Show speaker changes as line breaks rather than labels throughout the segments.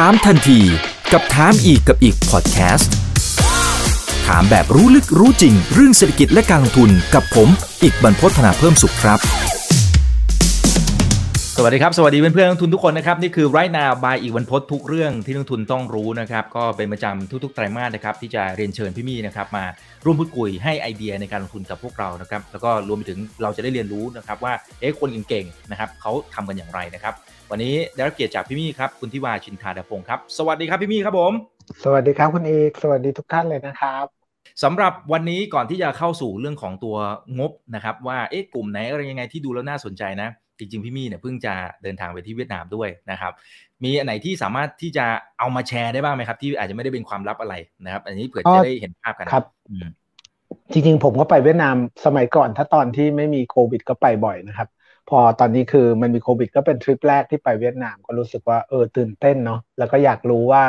ถามทันทีกับถามอีกกับอีกพอดแคสต์ถามแบบรู้ลึกรู้จริง เรื่องเศรษฐกิจและการลงทุนกับผม อีกบรรพฒนาเพิ่มสุขครับ สวัสดีครับ สวัสดีเพื่อนเพื่อนนักทุนทุกคนนะครับ นี่คือไรนาบายอีกวันพศทุกเรื่องที่นักทุนต้องรู้นะครับ ก็เป็นประจำทุกๆไตรมาสนะครับ ที่จะเรียนเชิญพี่มี่นะครับมาร่วมพูดคุยให้ไอเดียในการลงทุนกับพวกเรานะครับแล้วก็รวมไปถึงเราจะได้เรียนรู้นะครับว่าเอ๊ะคนเก่งๆนะครับเขาทำกันอย่างไรนะครับ วันนี้ได้รับเกียรติจากพี่มี่ครับ คุณทิวาชินทาดาพงศ์ครับ สวัสดีครับพี่มี่ครับผม
สวัสดีครับคุณเอกสวัสดีทุกท่านเลยนะครับ
สำหรับวันนี้ก่อนที่จะเข้าสู่เรื่องของตัวงบนะครับว่าเอ๊ะกลุ่มไหนอะไรยังไงที่ดูแล้วน่าสนใจนะ จริงๆพี่มี่เนี่ยเพิ่งจะเดินทางไปที่เวียดนามด้วยนะครับ มีอันไหนที่สามารถที่จะเอามาแชร์ได้บ้างไหมครับ ที่อาจจะไม่ได้เป็นความลับอะไรนะครับ อันนี้เผื่อจะได้เห็นภาพกัน
ครับ
อืม
จริงๆผมก็ไปเวียดนามสมัยก่อนถ้าตอนที่ไม่มีโควิดก็ไปบ่อยนะครับ พอตอนนี้คือมันมีโควิด ก็เป็นทริปแรกที่ไปเวียดนามก็รู้สึกว่าเออตื่นเต้นเนาะแล้วก็อยากรู้ว่า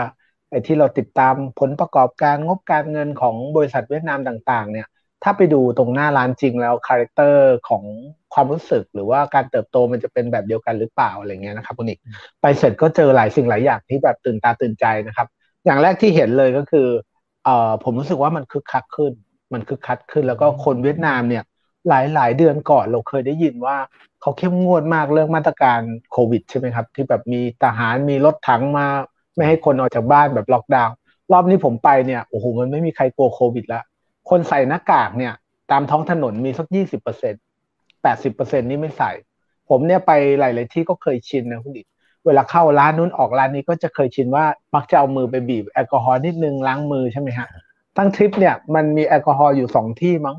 ไอ้ที่เราติดตามผลประกอบการงบการเงินของบริษัทเวียดนามต่างๆ เนี่ยถ้าไปดูตรงหน้าร้านจริงแล้ว character ของความรู้สึกหรือว่าการเติบโตมันจะเป็นแบบเดียวกันหรือเปล่าอะไรเงี้ยนะครับคุณอีกไปเสร็จก็เจอหลายสิ่งหลายอย่างที่แบบตื่นตาตื่นใจนะครับ อย่างแรกที่เห็นเลยก็คือเอ่อผมรู้สึกว่ามันคึกคักขึ้น มันคึกคักขึ้น แล้วก็คนเวียดนามเนี่ย หลายหลายเดือนก่อนเราเคยได้ยินว่าเขาเข้มงวดมากเรื่องมาตรการโควิดใช่ไหมครับ ที่แบบมีทหารมีรถถังมา ไม่ให้คนออกจากบ้านแบบล็อกดาวน์รอบนี้ผมไปเนี่ยโอ้โหมันไม่มีใครกลัวโควิดละคนใส่หน้ากากเนี่ย ตามท้องถนนมีสักยี่สิบเปอร์เซ็นแปดสิบเปอร์เซ็นนี่ไม่ใส่ ผมเนี่ยไปหลาย ๆ ที่ก็เคยชินนะคุณดิเวลาเข้าร้านนู้นออกร้านนี้ก็จะเคยชินว่ามักจะเอามือไปบีบแอลกอฮอล์นิดนึงล้างมือใช่ไหมฮะทั้งทริปเนี่ยมันมีแอลกอฮอล์อยู่สองที่มั้ง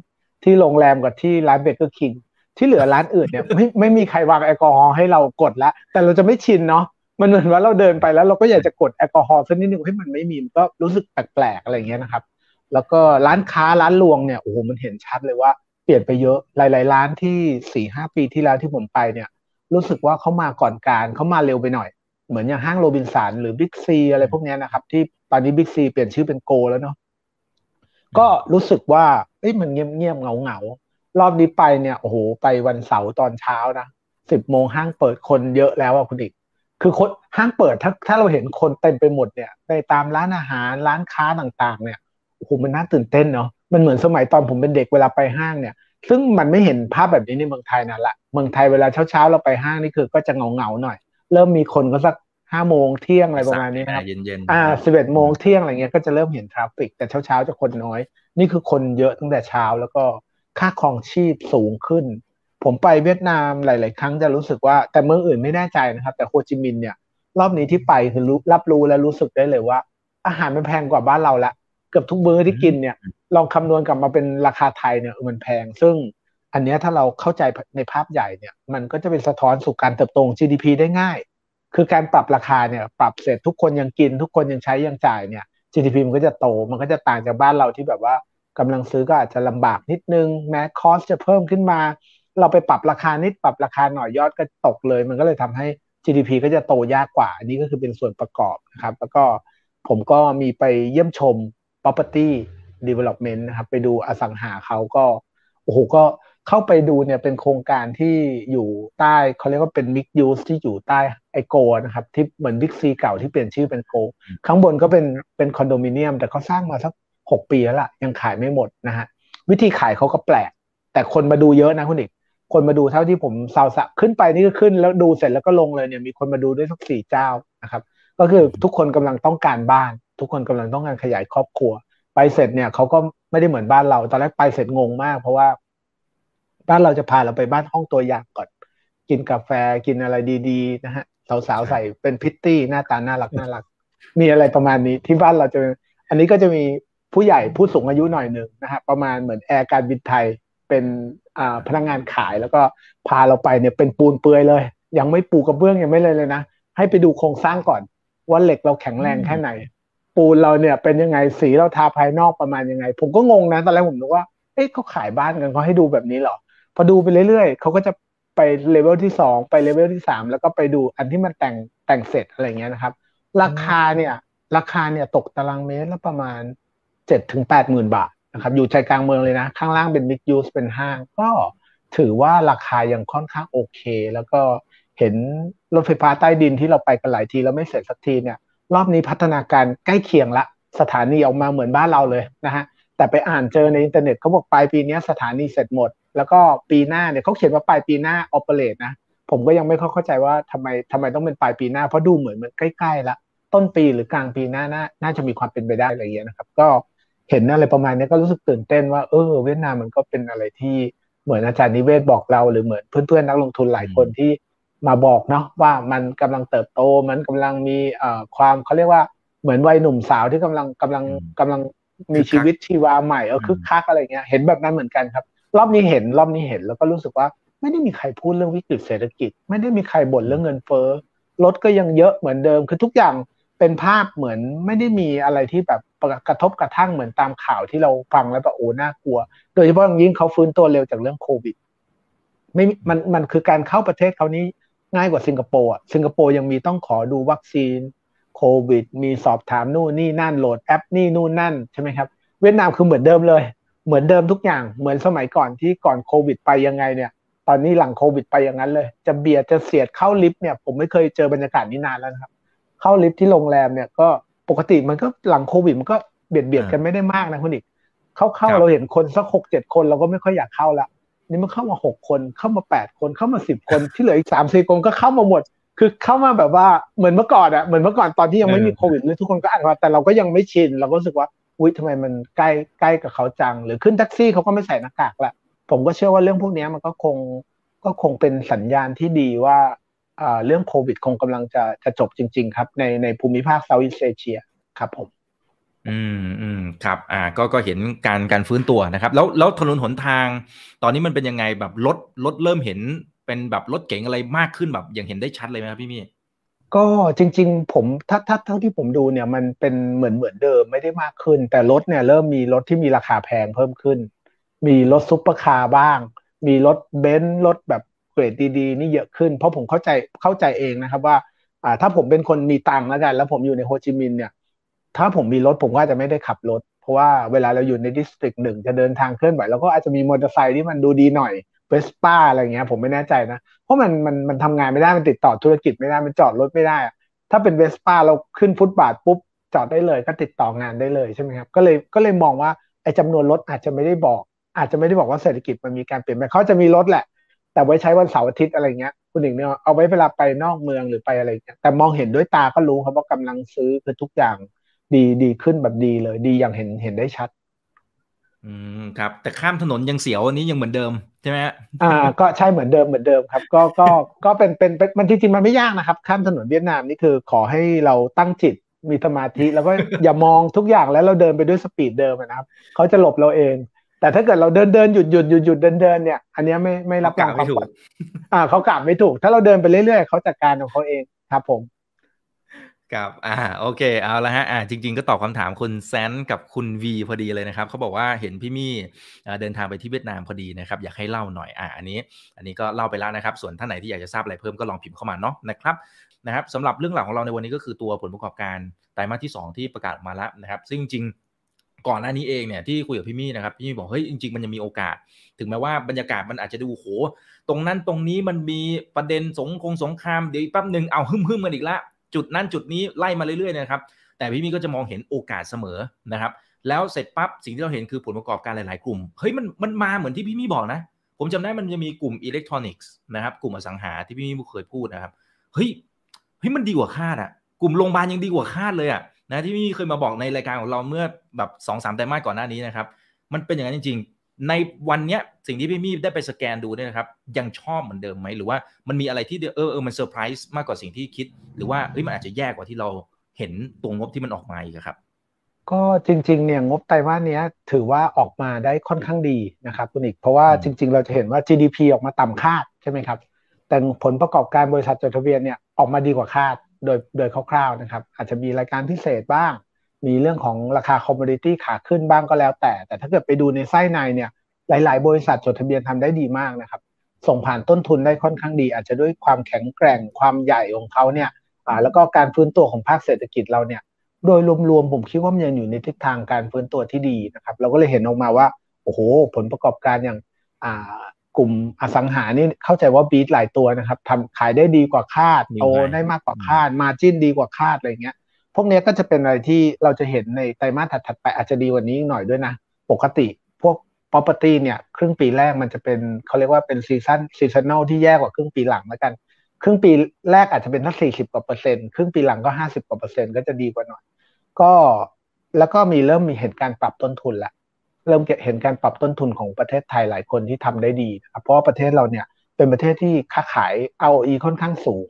ที่โรงแรมกับที่ร้าน Burger King ที่เหลือร้านอื่นเนี่ยไม่ไม่มีใครวางแอลกอฮอล์ให้เรากดละแต่เราจะไม่ชินเนาะมันเหมือนว่าเราเดินไปแล้วเราก็อยากจะกดแอลกอฮอล์สักนิดนึงให้มันไม่มีมันก็รู้สึกแปลกๆอะไรเงี้ยนะครับ แล้วก็ร้านค้าร้านรวงเนี่ยโอ้โหมันเห็นชัดเลยว่าเปลี่ยนไปเยอะหลาย ๆ ร้านที่สี่ห้าปีที่แล้วที่ผมไปเนี่ย รู้สึกว่าเขามาก่อนการเขามาเร็วไปหน่อย เหมือนอย่างห้างโรบินสันหรือบิ๊กซีอะไรพวกเนี้ยนะครับ ที่ตอนนี้บิ๊กซีเปลี่ยนชื่อเป็นโกแล้วเนาะ ก็รู้สึกว่าเอ้ยมันเงียบเงียบเงาเงารอบนี้ไปเนี่ยโอ้โหไปวันเสาร์ตอนเช้านะสิบโมงห้างเปิดคนเยอะแล้วอะคุณอีก คือคนห้างเปิดถ้าถ้าเราเห็นคนเต็มไปหมดเนี่ยในตามร้านอาหารร้านค้าต่างๆ เนี่ยโอ้โหมันน่าตื่นเต้นเนาะมันเหมือนสมัยตอนผมเป็นเด็กเวลาไปห้างเนี่ย ซึ่งมันไม่เห็นภาพแบบนี้ในเมืองไทยนั่นแหละเมืองไทยเวลาเช้าๆเราไปห้างนี่คือก็จะเงาเงาๆหน่อย เริ่มมีคนก็สัก ห้าโมงเที่ยงอะไรประมาณนี้นะครับ
เย็นๆ
อ่าสิบเอ็ดโมงเที่ยงอะไรเงี้ยก็จะเริ่มเห็น traffic แต่เช้าๆจะคนน้อย นี่คือคนเยอะตั้งแต่เช้าแล้วก็ค่าครองชีพสูงขึ้น ผมไปเวียดนามหลาย ๆ ครั้งจะรู้สึกว่าแต่เมืองอื่นไม่แน่ใจนะครับ แต่โฮจิมินห์เนี่ย รอบนี้ที่ไปคือรู้รับรู้และรู้สึกได้เลยว่า อาหารมันแพงกว่าบ้านเราละเกือบทุกมื้อที่กินเนี่ยลองคำนวณกลับมาเป็นราคาไทยเนี่ยเออมันแพง ซึ่งอันเนี้ยถ้าเราเข้าใจในภาพใหญ่เนี่ย มันก็จะเป็นสะท้อนสู่การเติบโตของ GDP ได้ง่าย คือการปรับราคาเนี่ยปรับเสร็จทุกคนยังกิน ทุกคนยังใช้ยังจ่ายเนี่ย GDP มันก็จะโตมันก็จะต่างจากบ้านเราที่แบบว่ากำลังซื้อก็อาจจะลำบากนิดนึงแม้คอสจะเพิ่มขึ้นมา เราไปปรับราคานิดปรับราคาหน่อยยอดก็ตกเลย มันก็เลยทำให้ GDP ก็จะโตยากกว่า อันนี้ก็คือเป็นส่วนประกอบนะครับ แล้วก็ผมก็มีไปเยี่ยมชม property development นะครับ ไปดูอสังหาเขาก็โอ้โหก็ เข้าไปดูเนี่ยเป็นโครงการที่อยู่ใต้เขาเรียกว่าเป็น mix use ที่อยู่ใต้ไอโกนะครับที่เหมือนบิ๊กซีเก่าที่เปลี่ยนชื่อเป็นโก ข้างบนก็เป็นเป็นคอนโดมิเนียม แต่เขาสร้างมาสักหกปีแล้วล่ะ ยังขายไม่หมดนะฮะวิธีขายเขาก็แปลก แต่คนมาดูเยอะนะคุณอีกคนมาดูเท่าที่ผมซาวสะขึ้นไปนี่ก็ขึ้นแล้วดูเสร็จแล้วก็ลงเลยเนี่ยมีคนมาดูด้วยสักสี่เจ้านะครับ ก็คือทุกคนกำลังต้องการบ้าน ทุกคนกำลังต้องการขยายครอบครัว ไปเสร็จเนี่ยเขาก็ไม่ได้เหมือนบ้านเรา ตอนแรกไปเสร็จงงมาก เพราะว่า บ้านเราจะพาเราไปบ้านห้องตัวอย่างก่อน กินกาแฟกินอะไรดีๆนะฮะสาวๆใส่เป็นพิตตี้หน้าตาน่ารักน่ารัก มีอะไรประมาณนี้ที่บ้านเราจะ อันนี้ก็จะมีผู้ใหญ่ผู้สูงอายุหน่อยหนึ่งนะฮะประมาณเหมือนแอร์การบินไทยเป็นอ่าพนักงานขายแล้วก็พาเราไปเนี่ยเป็นปูนเปลือยเลย ยังไม่ปูกระเบื้องยังไม่เลยเลยนะ ให้ไปดูโครงสร้างก่อน ว่าเหล็กเราแข็งแรงแค่ไหน ปูนเราเนี่ยเป็นยังไงสีเราทาภายนอกประมาณยังไง ผมก็งงนะตอนแรกผมนึกว่าเอ๊ะเขาขายบ้านกันเขาให้ดูแบบนี้เหรอ พอดูไปเรื่อยๆเขาก็จะไปเลเวลที่สองไปเลเวลที่สามแล้วก็ไปดูอันที่มันแต่งแต่งเสร็จอะไรเงี้ยนะครับ ราคาเนี่ย ราคาเนี่ยตกตารางเมตรละประมาณเจ็ดถึงแปดหมื่นบาทนะครับ อยู่ใจกลางเมืองเลยนะ ข้างล่างเป็น mixed-use เป็นห้าง ก็ถือว่าราคายังค่อนข้างโอเค แล้วก็เห็นรถไฟฟ้าใต้ดินที่เราไปกันหลายทีแล้วไม่เสร็จสักทีเนี่ย รอบนี้พัฒนาการใกล้เคียงละ สถานีออกมาเหมือนบ้านเราเลยนะฮะแต่ไปอ่านเจอในอินเทอร์เน็ตเขาบอกปลายปีนี้สถานีเสร็จหมด แล้วก็ปีหน้าเนี่ยเขาเขียนว่าปลายปีหน้าออเปเรตนะ ผมก็ยังไม่เข้าใจว่าทำไมทำไมต้องเป็นปลายปีหน้า เพราะดูเหมือนมันใกล้ๆละต้นปีหรือกลางปีหน้าน่าน่าจะมีความเป็นไปได้อะไรอย่างเงี้ยนะครับ ก็เห็นอะไรประมาณนี้ก็รู้สึกตื่นเต้นว่าเออเวียดนามมันก็เป็นอะไรที่เหมือนอาจารย์นิเวศบอกเรา หรือเหมือนเพื่อนๆนักลงทุนหลายคนที่มาบอกเนาะว่ามันกำลังเติบโต มันกำลังมีเอ่อความเขาเรียกว่าเหมือนวัยหนุ่มสาวที่กำลังกำลังกำลังมีชีวิตชีวาใหม่เออคึกคักอะไรเงี้ยเห็นแบบนั้นเหมือนกันครับ รอบนี้เห็นรอบนี้เห็นแล้วก็รู้สึกว่าไม่ได้มีใครพูดเรื่องวิกฤตเศรษฐกิจ ไม่ได้มีใครบ่นเรื่องเงินเฟ้อรถก็ยังเยอะเหมือนเดิม คือทุกอย่างเป็นภาพเหมือนไม่ได้มีอะไรที่แบบกระทบกระทั่งเหมือนตามข่าวที่เราฟังแล้วแบบโอ้น่ากลัว โดยเฉพาะอย่างยิ่งเขาฟื้นตัวเร็วจากเรื่องโควิดไม่มันมันคือการเข้าประเทศเขานี้ง่ายกว่าสิงคโปร์อะสิงคโปร์ยังมีต้องขอดูวัคซีนโควิด มีสอบถามนู่นนี่นั่นโหลดแอปนี่นู่นนั่นใช่ไหมครับ เวียดนามคือเหมือนเดิมเลย เหมือนเดิมทุกอย่างเหมือนสมัยก่อนที่ก่อนโควิดไปยังไงเนี่ย ตอนนี้หลังโควิดไปอย่างนั้นเลย จะเบียดจะเสียดเข้าลิฟต์เนี่ยผมไม่เคยเจอบรรยากาศนี้นานแล้วนะครับ เข้าลิฟต์ที่โรงแรมเนี่ยก็ปกติมันก็หลังโควิดมันก็เบียดเบียดกันไม่ได้มากนะคุณอีกเข้าเข้าเราเห็นคนสักหกเจ็ดคนเราก็ไม่ค่อยอยากเข้าละนี่มันเข้ามาหกคนเข้ามาแปดคนเข้ามาสิบคนที่เหลืออีกสามสี่คนก็เข้ามาหมด คือเข้ามาแบบว่าเหมือนเมื่อก่อนอะเหมือนเมื่อก่อนตอนที่ยังไม่มีโควิดเลยทุกคนก็อ่านว่าแต่เราก็ยังไม่ชินเราก็รู้สึกว่า อุ้ยทำไมมันใกล้ใกล้กับเขาจัง หรือขึ้นแท็กซี่เขาก็ไม่ใส่หน้ากากละผมก็เชื่อว่าเรื่องพวกนี้มันก็คงก็คงเป็นสัญญาณที่ดีว่าเรื่องโควิดคงกำลังจะจะจบจริง ๆ ครับ ในในภูมิภาคเซาท์อีสเอเชียครับผม
อืมอืมครับอ่าก็ก็เห็นการการฟื้นตัวนะครับ แล้วแล้วถนนหนทาง ตอนนี้มันเป็นยังไงแบบรถรถเริ่มเห็นเป็นแบบรถเก๋งอะไรมากขึ้นแบบอย่างเห็นได้ชัดเลยไหมครับพี่มี่
ก็จริง ๆ ผมถ้าถ้าเท่าที่ผมดูเนี่ยมันเป็นเหมือนเหมือนเดิมไม่ได้มากขึ้น แต่รถเนี่ยเริ่มมีรถที่มีราคาแพงเพิ่มขึ้น มีรถซุปเปอร์คาร์บ้าง มีรถเบนซ์รถแบบเกรดดีๆนี่เยอะขึ้น เพราะผมเข้าใจเข้าใจเองนะครับว่าอ่าถ้าผมเป็นคนมีตังค์แล้วกัน แล้วผมอยู่ในโฮจิมินห์เนี่ย ถ้าผมมีรถผมก็จะไม่ได้ขับรถ เพราะว่าเวลาเราอยู่ใน district หนึ่งจะเดินทางเคลื่อนไหวแล้วก็อาจจะมีมอเตอร์ไซค์ที่มันดูดีหน่อย เวสป้าอะไรเงี้ย ผมไม่แน่ใจนะ เพราะมันมันมันทำงานไม่ได้มันติดต่อธุรกิจไม่ได้มันจอดรถไม่ได้ ถ้าเป็นเวสป้าเราขึ้นฟุตบาทปุ๊บจอดได้เลย ก็ติดต่องานได้เลยใช่ไหมครับก็เลยก็เลยมองว่าไอ้จำนวนรถอาจจะไม่ได้บอก อาจจะไม่ได้บอกว่าเศรษฐกิจมันมีการเปลี่ยนแปลงเขาจะมีรถแหละ แต่ไว้ใช้วันเสาร์อาทิตย์อะไรเงี้ยคุณหญิงเนี่ยเอาไว้เวลาไปนอกเมืองหรือไปอะไรเงี้ยแต่มองเห็นด้วยตาก็รู้ครับว่ากำลังซื้อคือทุกอย่างดีดีขึ้นแบบดีเลยดีอย่างเห็นเห็นได้ชัด
อืมครับ แต่ข้ามถนนยังเสียวอันนี้ยังเหมือนเดิมใช่ไหม
อ่า ก็ใช่เหมือนเดิมเหมือนเดิมครับ ก็ก็ก็เป็นเป็นมันจริงๆมันไม่ยากนะครับ ข้ามถนนเวียดนามนี่คือขอให้เราตั้งจิตมีสมาธิแล้วก็อย่ามองทุกอย่างแล้วเราเดินไปด้วยสปีดเดิมนะครับเขาจะหลบเราเอง แต่ถ้าเกิดเราเดินเดินหยุดหยุดหยุดหยุดเดินเดินเนี่ยอันนี้ไม่ไม่รับรองความปลอดอ่าเขากลับไม่ถูก ถ้าเราเดินไปเรื่อยๆเขาจัดการของเขาเองครับผม
ครับอ่าโอเคเอาละฮะอ่าจริง ๆ ก็ตอบคำถามคุณแซนกับคุณวีพอดีเลยนะครับเขาบอกว่าเห็นพี่มี่เดินทางไปที่เวียดนามพอดีนะครับอยากให้เล่าหน่อยอ่าอันนี้ อันนี้ก็เล่าไปแล้วนะครับ ส่วนท่านไหนที่อยากจะทราบอะไรเพิ่มก็ลองพิมพ์เข้ามาเนาะนะครับนะครับสำหรับเรื่องหลักของเราในวันนี้ก็คือตัวผลประกอบการไตรมาสที่ 2 ที่ประกาศออกมาแล้วนะครับ ซึ่งจริงก่อนหน้านี้เองเนี่ยที่คุยกับพี่มี่นะครับพี่มี่บอกเฮ้ยจริง ๆ มันยังมีโอกาส ถึงแม้ว่าบรรยากาศมันอาจจะดูโห ตรงนั้นตรงนี้มันมีประเด็นสงคงสงครามเดี๋ยวแป๊บหนึ่งเอาหึ่มๆกันอีกล้ว จุดนั้นจุดนี้ไล่มาเรื่อยๆนะครับ แต่พี่มีก็จะมองเห็นโอกาสเสมอนะครับ แล้วเสร็จปั๊บสิ่งที่เราเห็นคือผลประกอบการหลาย ๆ กลุ่ม เฮ้ยมันมันมาเหมือนที่พี่มีบอกนะ ผมจำได้มันจะมีกลุ่มอิเล็กทรอนิกส์นะครับ กลุ่มอสังหาที่พี่มีเคยพูดนะครับ เฮ้ย เฮ้ยมันดีกว่าคาดอะกลุ่มโรงพยาบาลยังดีกว่าคาดเลยอะนะที่พี่เคยมาบอกในรายการของเราเมื่อแบบสองสามไตรมาสก่อนหน้านี้นะครับ มันเป็นอย่างนั้นจริงๆ ในวันเนี้ยสิ่งที่พี่มีได้ไปสแกนดูเนี่ยนะครับ ยังชอบเหมือนเดิมไหมหรือว่ามันมีอะไรที่เออเออมันเซอร์ไพรส์มากกว่าสิ่งที่คิด หรือว่าเฮ้ยมันอาจจะแย่กว่าที่เราเห็นตัวงบที่มันออกมาอีกครับ
ก็จริงๆเนี่ยงบไตรมาสนี้ถือว่าออกมาได้ค่อนข้างดีนะครับคุณอีกเพราะว่าจริง ๆ เราจะเห็นว่า GDP ออกมาต่ำคาดใช่ไหมครับแต่ผลประกอบการบริษัทจดทะเบียนเนี่ยออกมาดีกว่าคาดโดยโดยคร่าวๆนะครับอาจจะมีรายการพิเศษบ้าง มีเรื่องของราคา commodity ขาขึ้นบ้างก็แล้วแต่ แต่ถ้าเกิดไปดูในไส้ในเนี่ย หลาย ๆ บริษัทจดทะเบียนทำได้ดีมากนะครับ ส่งผ่านต้นทุนได้ค่อนข้างดี อาจจะด้วยความแข็งแกร่งความใหญ่ของเขาเนี่ยอ่าแล้วก็การฟื้นตัวของภาคเศรษฐกิจเราเนี่ย โดยรวมๆผมคิดว่ามันยังอยู่ในทิศทางการฟื้นตัวที่ดีนะครับ เราก็เลยเห็นออกมาว่าโอ้โห ผลประกอบการอย่างอ่ากลุ่มอสังหานี่เข้าใจว่า beat หลายตัวนะครับทำขายได้ดีกว่าคาดโตได้มากกว่าคาด margin ดีกว่าคาดอะไรเงี้ย พวกนี้ก็จะเป็นอะไรที่เราจะเห็นในไตรมาสถัดๆไปอาจจะดีกว่านี้หน่อยด้วยนะ ปกติพวก property เนี่ยครึ่งปีแรกมันจะเป็นเขาเรียกว่าเป็น season seasonal ที่แย่กว่าครึ่งปีหลังแล้วกัน ครึ่งปีแรกอาจจะเป็นทั้งสี่สิบกว่าเปอร์เซ็นต์ครึ่งปีหลังก็ห้าสิบกว่าเปอร์เซ็นต์ก็จะดีกว่าหน่อย ก็แล้วก็มีเริ่มมีเหตุการปรับต้นทุนละเริ่มเห็นการปรับต้นทุนของประเทศไทยหลายคนที่ทำได้ดีนะครับเพราะว่าประเทศเราเนี่ยเป็นประเทศที่ค้าขาย ROE ค่อนข้างสูง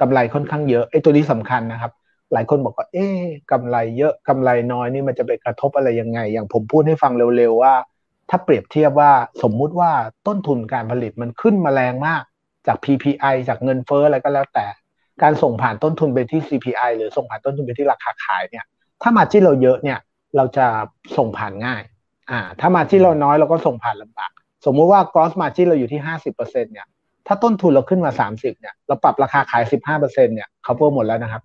กำไรค่อนข้างเยอะไอ้ตัวนี้สำคัญนะครับ หลายคนบอกว่า เอ๊กำไรเยอะกำไรน้อยนี่มันจะไปกระทบอะไรยังไง อย่างผมพูดให้ฟังเร็วๆว่า ถ้าเปรียบเทียบว่าสมมุติว่าต้นทุนการผลิตมันขึ้นมาแรงมากจาก PPI จากเงินเฟ้ออะไรก็แล้วแต่ การส่งผ่านต้นทุนไปที่ CPI หรือส่งผ่านต้นทุนไปที่ราคาขายเนี่ย ถ้ามาที่เราเยอะเนี่ย เราจะส่งผ่านง่าย อ่า ถ้ามาที่เราน้อยเราก็ส่งผ่านลำบาก สมมุติว่า gross margin เราอยู่ที่ 50%เนี่ย ถ้าต้นทุนเราขึ้นมา 30เนี่ย เราปรับราคาขาย 15%เนี่ย cover หมดแล้วนะครับ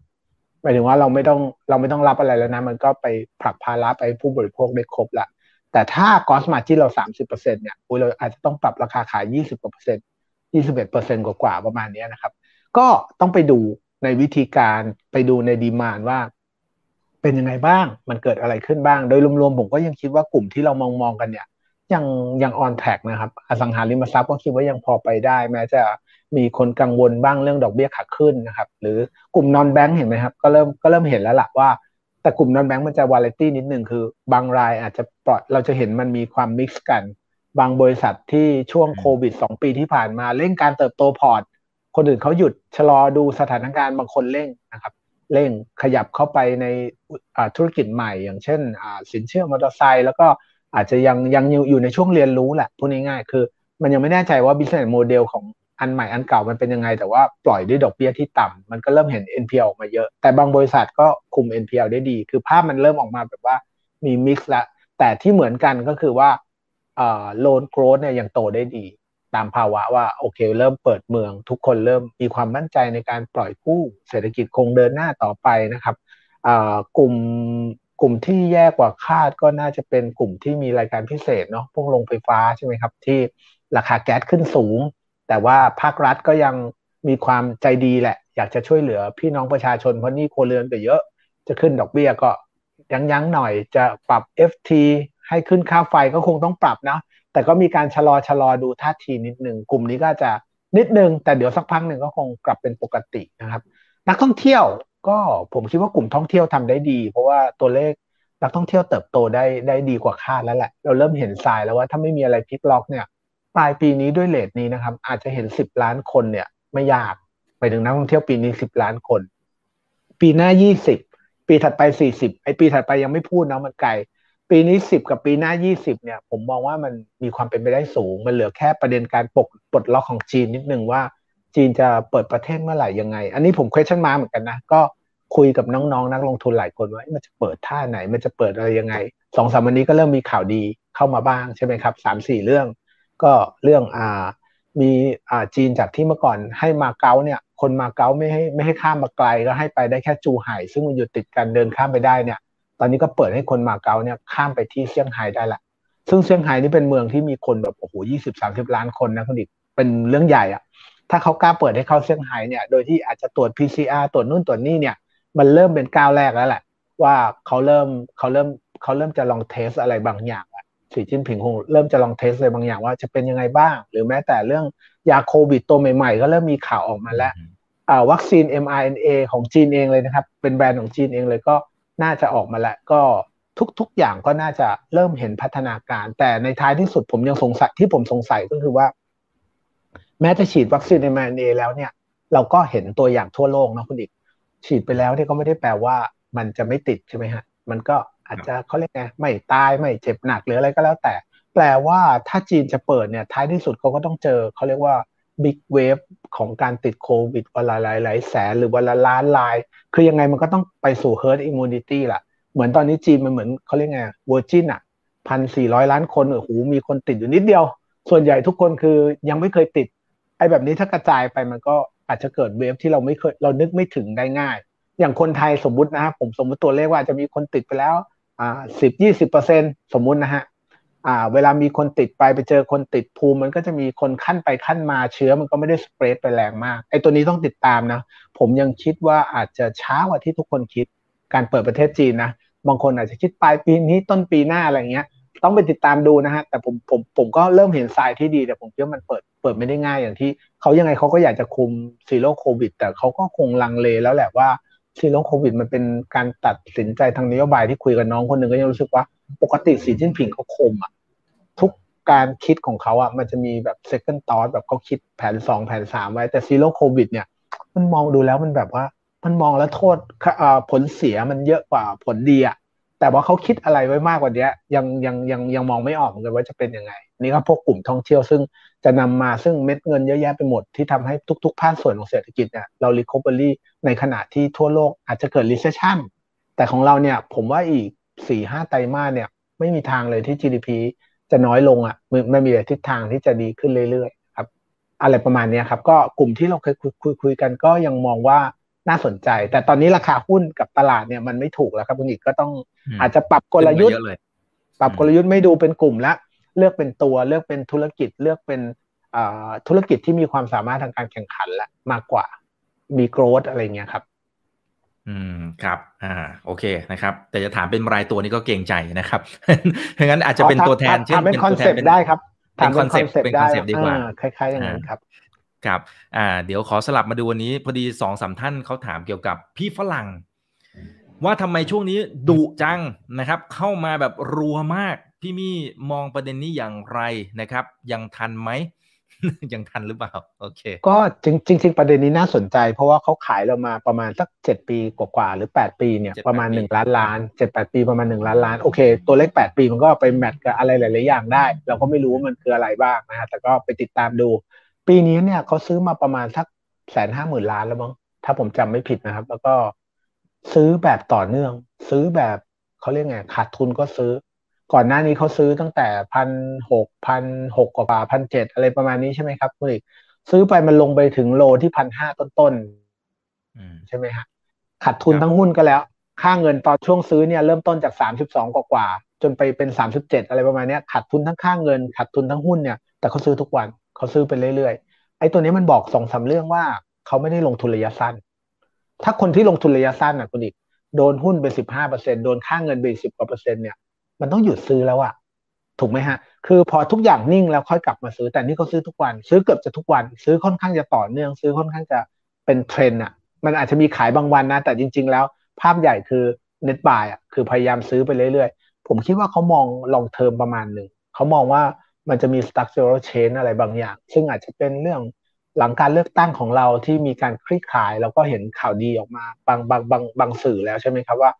หมายถึงว่าเราไม่ต้องเราไม่ต้องรับอะไรแล้วนะ มันก็ไปผลักภาระไปผู้บริโภคได้ครบละแต่ถ้า gross margin เรา 30%เนี่ยอุ้ยเราอาจจะต้องปรับราคาขาย 20กว่าเปอร์เซ็นต์21%กว่าๆประมาณนี้นะครับ ก็ต้องไปดูในวิธีการไปดูใน demand ว่า เป็นยังไงบ้าง มันเกิดอะไรขึ้นบ้าง โดยรวมๆผมก็ยังคิดว่ากลุ่มที่เรามองมองกันเนี่ย ยังยัง on track นะครับ อสังหาริมทรัพย์ก็คิดว่ายังพอไปได้ แม้จะ มีคนกังวลบ้างเรื่องดอกเบี้ยขาขึ้นนะครับ หรือกลุ่ม non-bank เห็นไหมครับ ก็เริ่มก็เริ่มเห็นแล้วล่ะว่า แต่กลุ่ม non-bank มันจะวาเลตี้นิดนึงคือบางรายอาจจะปลอดเราจะเห็นมันมีความ mix กัน บางบริษัทที่ช่วงโควิด2ปีที่ผ่านมาเร่งการเติบโตพอร์ต คนอื่นเขาหยุดชะลอดูสถานการณ์บางคนเร่งนะครับเร่งขยับเข้าไปในธุรกิจใหม่ อย่างเช่นสินเชื่อมอเตอร์ไซค์แล้วก็อาจจะยังยังอยู่ในช่วงเรียนรู้แหละพูดง่ายๆคือ มันยังไม่แน่ใจว่า business model ของ อันใหม่อันเก่ามันเป็นยังไง แต่ว่าปล่อยด้วยดอกเบี้ยที่ต่ำมันก็เริ่มเห็น NPL ออกมาเยอะ แต่บางบริษัทก็คุม NPL ได้ดี คือภาพมันเริ่มออกมาแบบว่ามีมิกซ์ละแต่ที่เหมือนกันก็คือว่าเอ่อ loan growth เนี่ยยังโตได้ดี ตามภาวะว่าโอเค เริ่มเปิดเมือง ทุกคนเริ่มมีความมั่นใจในการปล่อยกู้เศรษฐกิจคงเดินหน้าต่อไปนะครับกลุ่มกลุ่มที่แย่กว่าคาดก็น่าจะเป็นกลุ่มที่มีรายการพิเศษเนาะพวกโรงไฟฟ้าใช่ไหมครับ ที่ราคาแก๊สขึ้นสูง แต่ว่าภาครัฐก็ยังมีความใจดีแหละ อยากจะช่วยเหลือพี่น้องประชาชนเพราะนี่โครเรือนก็เยอะ จะขึ้นดอกเบี้ยก็ยั้งๆหน่อยจะปรับ FT ให้ขึ้นค่าไฟก็คงต้องปรับนะ แต่ก็มีการชะลอชะลอดูท่าทีนิดหนึ่งกลุ่มนี้ก็จะนิดนึง แต่เดี๋ยวสักพักหนึ่งก็คงกลับเป็นปกตินะครับ นักท่องเที่ยวก็ผมคิดว่ากลุ่มท่องเที่ยวทำได้ดี เพราะว่าตัวเลขนักท่องเที่ยวเติบโตได้ได้ดีกว่าคาดแล้วแหละ เราเริ่มเห็นทรายแล้วว่าถ้าไม่มีอะไรพลิกล็อกเนี่ย ปลายปีนี้ด้วยเลทนี้นะครับ อาจจะเห็นสิบล้านคนเนี่ย ไม่ยากไปถึงนักท่องเที่ยวปีนี้สิบล้านคน ปีหน้ายี่สิบปีถัดไปสี่สิบไอปีถัดไปยังไม่พูดนะมันไกล ปีนี้สิบกับปีหน้ายี่สิบเนี่ย ผมมองว่ามันมีความเป็นไปได้สูง มันเหลือแค่ประเด็นการปกปลดล็อกของจีนนิดนึงว่า จีนจะเปิดประเทศเมื่อไหร่ยังไง อันนี้ผม question มาเหมือนกันนะก็คุยกับน้องๆนักลงทุนหลายคนว่ามันจะเปิดท่าไหน มันจะเปิดอะไรยังไงสองสามวันนี้ก็เริ่มมีข่าวดีเข้ามาบ้างใช่ไหมครับสามสี่เรื่อง ก็เรื่องอ่ามีอ่าจีนจากที่เมื่อก่อนให้มาเก๊าเนี่ย คนมาเก๊าไม่ให้ไม่ให้ข้ามมาไกลก็ให้ไปได้แค่จูไห่ซึ่งมันอยู่ติดกันเดินข้ามไปได้เนี่ย ตอนนี้ก็เปิดให้คนมาเก๊าเนี่ยข้ามไปที่เซี่ยงไฮ้ได้ละ ซึ่งเซี่ยงไฮ้นี่เป็นเมืองที่มีคนแบบโอ้โหยี่สิบสามสิบล้านคนนะคุณดิเป็นเรื่องใหญ่อะถ้าเขากล้าเปิดให้เข้าเซี่ยงไฮ้เนี่ยโดยที่อาจจะตรวจ PCR ตรวจนู่นตรวจนี่เนี่ยมันเริ่มเป็นก้าวแรกแล้วแหละว่าเขาเริ่มเขาเริ่มเขาเริ่มจะลอง test อะไรบางอย่าง สีจิ้นผิงคงเริ่มจะลอง test อะไรบางอย่างว่าจะเป็นยังไงบ้าง หรือแม้แต่เรื่องยาโควิดตัวใหม่ๆ ก็เริ่มมีข่าวออกมาแล้ววัคซีน mRNA ของจีนเองเลยนะครับ เป็นแบรนด์ของจีนเองเลยก็น่าจะออกมาแล้วก็ทุกๆอย่างก็น่าจะเริ่มเห็นพัฒนาการ แต่ในท้ายที่สุดผมยังสงสัยที่ผมสงสัยก็คือว่า แม้จะฉีดวัคซีนในม n a แล้วเนี่ย เราก็เห็นตัวอย่างทั่วโลกนะคุณดิกฉีดไปแล้วเนี่ยก็ไม่ได้แปลว่ามันจะไม่ติดใช่ไหมฮะมันก็ อาจจะเขาเรียกไงไม่ตายไม่เจ็บหนักหรืออะไรก็แล้วแต่ แปลว่าถ้าจีนจะเปิดเนี่ยท้ายที่สุดเขาก็ต้องเจอเขาเรียกว่า big wave ของการติดโควิดวันละหลายหลายแสนหรือวันละล้านราย คือยังไงมันก็ต้องไปสู่ herd immunity ล่ะ เหมือนตอนนี้จีนมันเหมือนเขาเรียกไง virgin อะพันสี่ร้อยล้านคนโอ้โหมีคนติดอยู่นิดเดียว ส่วนใหญ่ทุกคนคือยังไม่เคยติดไอ้แบบนี้ถ้ากระจายไปมันก็อาจจะเกิดเวฟที่เราไม่เคยเรานึกไม่ถึงได้ง่าย อย่างคนไทยสมมตินะผมสมมติตัวเลขว่าจะมีคนติดไปแล้ว อ่าสิบยี่สิบเปอร์เซ็นสมมุตินะฮะอ่า เวลามีคนติดไปไปเจอคนติดภูมิ มันก็จะมีคนขั้นไปขั้นมาเชื้อมันก็ไม่ได้สเปรดไปแรงมากไอ้ตัวนี้ต้องติดตามนะ ผมยังคิดว่าอาจจะช้ากว่าที่ทุกคนคิดการเปิดประเทศจีนนะบางคนอาจจะคิดปลายปีนี้ต้นปีหน้าอะไรเงี้ย ต้องไปติดตามดูนะฮะแต่ผมผมผมก็เริ่มเห็นทรายที่ดีแต่ผมคิดว่ามันเปิดเปิดไม่ได้ง่ายอย่างที่เขายังไงเขาก็อยากจะคุม zero โควิด แต่เขาก็คงลังเลแล้วแหละว่า zero โควิดมันเป็นการตัดสินใจทางนโยบายที่คุยกับน้องคนหนึ่งก็ยังรู้สึกว่า ปกติสีจิ้นผิงเขาคมอะทุกการคิดของเขาอะมันจะมีแบบ second thought แบบเขาคิดแผนสองแผนสามไว้ แต่ zero โควิดเนี่ย มันมองดูแล้วมันแบบว่า มันมองแล้วโทษผลเสียมันเยอะกว่าผลดีอะแต่ว่าเขาคิดอะไรไว้มากกว่านี้ยังยังยังยังมองไม่ออกเหมือนกันว่าจะเป็นยังไง นี่ก็พวกกลุ่มท่องเที่ยวซึ่ง จะนำมาซึ่งเม็ดเงินเยอะแยะไปหมดที่ทำให้ทุกๆ ภาคส่วนของเศรษฐกิจเนี่ยเรา recovery ในขณะที่ทั่วโลกอาจจะเกิด recession แต่ของเราเนี่ยผมว่าอีกสี่ห้าไตรมาสเนี่ยไม่มีทางเลยที่ GDP จะน้อยลงอะไม่มีทิศทางที่จะดีขึ้นเรื่อยๆครับอะไรประมาณนี้ครับ ก็กลุ่มที่เราเคยคุยคุยคุยกันก็ยังมองว่าน่าสนใจ แต่ตอนนี้ราคาหุ้นกับตลาดเนี่ยมันไม่ถูกแล้วครับคุณอีกก็ต้องอาจจะปรับกลยุทธ์ปรับกลยุทธ์ไม่ดูเป็นกลุ่มละ เลือกเป็นตัวเลือกเป็นธุรกิจเลือกเป็นธุรกิจที่มีความสามารถทางการแข่งขันละมากกว่ามี growth อะไรเงี้ยครับ
อืมครับ อ่า โอเคนะครับ แต่จะถามเป็นรายตัวนี้ก็เกรงใจนะครับงั้นอาจจะเป็นตัวแทน
เช่นเป็น concept ได้ครับ
เป็น concept เป็น concept ดีกว่า
คล้ายๆอย่างนั้นครับ
ครับ อ่า เดี๋ยวขอสลับมาดูวันนี้ พอดีสองสามท่านเขาถามเกี่ยวกับพี่ฝรั่ง ว่าทำไมช่วงนี้ดุจังนะครับ เข้ามาแบบรัวมาก พี่มี่มองประเด็นนี้อย่างไรนะครับ ยังทันไหมยังทันหรือเปล่าโอเค
ก็จริงจริงประเด็นนี้น่าสนใจ เพราะว่าเขาขายเรามาประมาณสักเจ็ดปีกว่าๆหรือแปดปีเนี่ยประมาณหนึ่งล้านล้านเจ็ดแปดปีประมาณหนึ่งล้านล้านโอเค ตัวเลขแปดปีมันก็ไปแมทกับอะไรหลายๆอย่างได้ เราก็ไม่รู้ว่ามันคืออะไรบ้างนะฮะแต่ก็ไปติดตามดู ปีนี้เนี่ยเขาซื้อมาประมาณสักแสนห้าหมื่นล้านแล้วมั้งถ้าผมจำไม่ผิดนะครับ แล้วก็ซื้อแบบต่อเนื่อง ซื้อแบบเขาเรียกไงขาดทุนก็ซื้อ ก่อนหน้านี้เขาซื้อตั้งแต่พันหกพันหกกว่าพันเจ็ดอะไรประมาณนี้ใช่ไหมครับคุณอีกซื้อไปมันลงไปถึงโลที่พันห้าต้นๆใช่ไหมฮะขาดทุนทั้งหุ้นก็แล้ว ค่าเงินตอนช่วงซื้อเนี่ยเริ่มต้นจากสามสิบสองกว่าจนไปเป็นสามสิบเจ็ดอะไรประมาณนี้ขาดทุนทั้งค่าเงินขาดทุนทั้งหุ้นเนี่ยแต่เขาซื้อทุกวันเขาซื้อไปเรื่อยๆไอ้ตัวนี้มันบอกสองสาเรื่องว่าเขาไม่ได้ลงทุนระยะสั้น ถ้าคนที่ลงทุนระยะสั้นอะคุณอีกโดนหุ้นไปสิบห้าเปอร์เซ็นโดนค่าเงินไปสิบกว่าเปอร์เซ็นต์เนี่ย มันต้องหยุดซื้อแล้วอะถูกไหมฮะ คือพอทุกอย่างนิ่งแล้วค่อยกลับมาซื้อแต่นี่เขาซื้อทุกวัน ซื้อเกือบจะทุกวัน ซื้อค่อนข้างจะต่อเนื่อง ซื้อค่อนข้างจะเป็นเทรนอะมันอาจจะมีขายบางวันนะ แต่จริง ๆ แล้ว ภาพใหญ่คือเน็ตบายอะคือพยายามซื้อไปเรื่อยๆ ผมคิดว่าเขามองลองเทอมประมาณหนึ่งเขามองว่ามันจะมี structural change อะไรบางอย่าง ซึ่งอาจจะเป็นเรื่องหลังการเลือกตั้งของเราที่มีการคลี่คลาย แล้วก็เห็นข่าวดีออกมาบางบางบางบางสื่อแล้วใช่ไหมครับว่า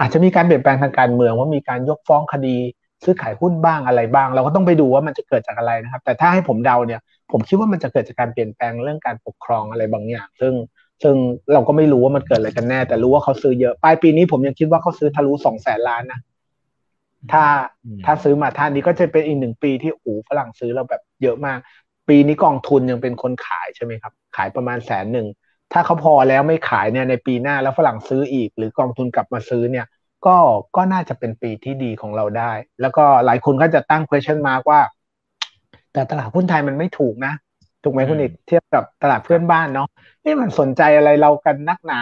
อาจจะมีการเปลี่ยนแปลงทางการเมืองว่ามีการยกฟ้องคดีซื้อขายหุ้นบ้างอะไรบ้าง เราก็ต้องไปดูว่ามันจะเกิดจากอะไรนะครับ แต่ถ้าให้ผมเดาเนี่ย ผมคิดว่ามันจะเกิดจากการเปลี่ยนแปลงเรื่องการปกครองอะไรบางอย่าง ซึ่งซึ่งเราก็ไม่รู้ว่ามันเกิดอะไรกันแน่ แต่รู้ว่าเขาซื้อเยอะปลายปีนี้ผมยังคิดว่าเขาซื้อทะลุสองแสนล้านนะถ้าถ้าซื้อมาท่านนี้ก็จะเป็นอีกหนึ่งปีที่อูฝรั่งซื้อเราแบบเยอะมาก ปีนี้กองทุนยังเป็นคนขายใช่ไหมครับ ขายประมาณแสนหนึ่ง ถ้าเขาพอแล้วไม่ขายเนี่ยในปีหน้าแล้วฝรั่งซื้ออีก หรือกองทุนกลับมาซื้อเนี่ย ก็ก็น่าจะเป็นปีที่ดีของเราได้ แล้วก็หลายคนก็จะตั้ง question mark ว่า แต่ตลาดหุ้นไทยมันไม่ถูกนะ ถูกไหมคุณเอกเทียบกับตลาดเพื่อนบ้านเนาะนี่มันสนใจอะไรเรากันนักหนา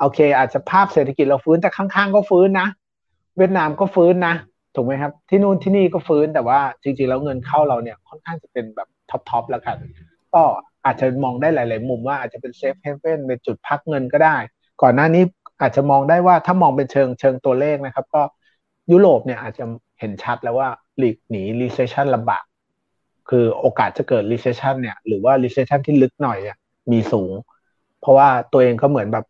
โอเค อาจจะภาพเศรษฐกิจเราฟื้นแต่ข้างๆ ก็ฟื้นนะ เวียดนามก็ฟื้นนะถูกไหมครับ ที่นู่นที่นี่ก็ฟื้นแต่ว่าจริงๆแล้วเงินเข้าเราเนี่ยค่อนข้างจะเป็นแบบ top ๆแล้วกันก็ อาจจะมองได้หลาย ๆ มุมว่าอาจจะเป็น safe haven เป็นจุดพักเงินก็ได้ ก่อนหน้านี้อาจจะมองได้ว่าถ้ามองเป็นเชิงเชิงตัวเลขนะครับ ก็ยุโรปเนี่ยอาจจะเห็นชัดแล้วว่าหลีกหนี recession ลำบาก คือโอกาสจะเกิด recession เนี่ยหรือว่า recession ที่ลึกหน่อยเนี่ยมีสูง เพราะว่าตัวเองก็เหมือนแบบ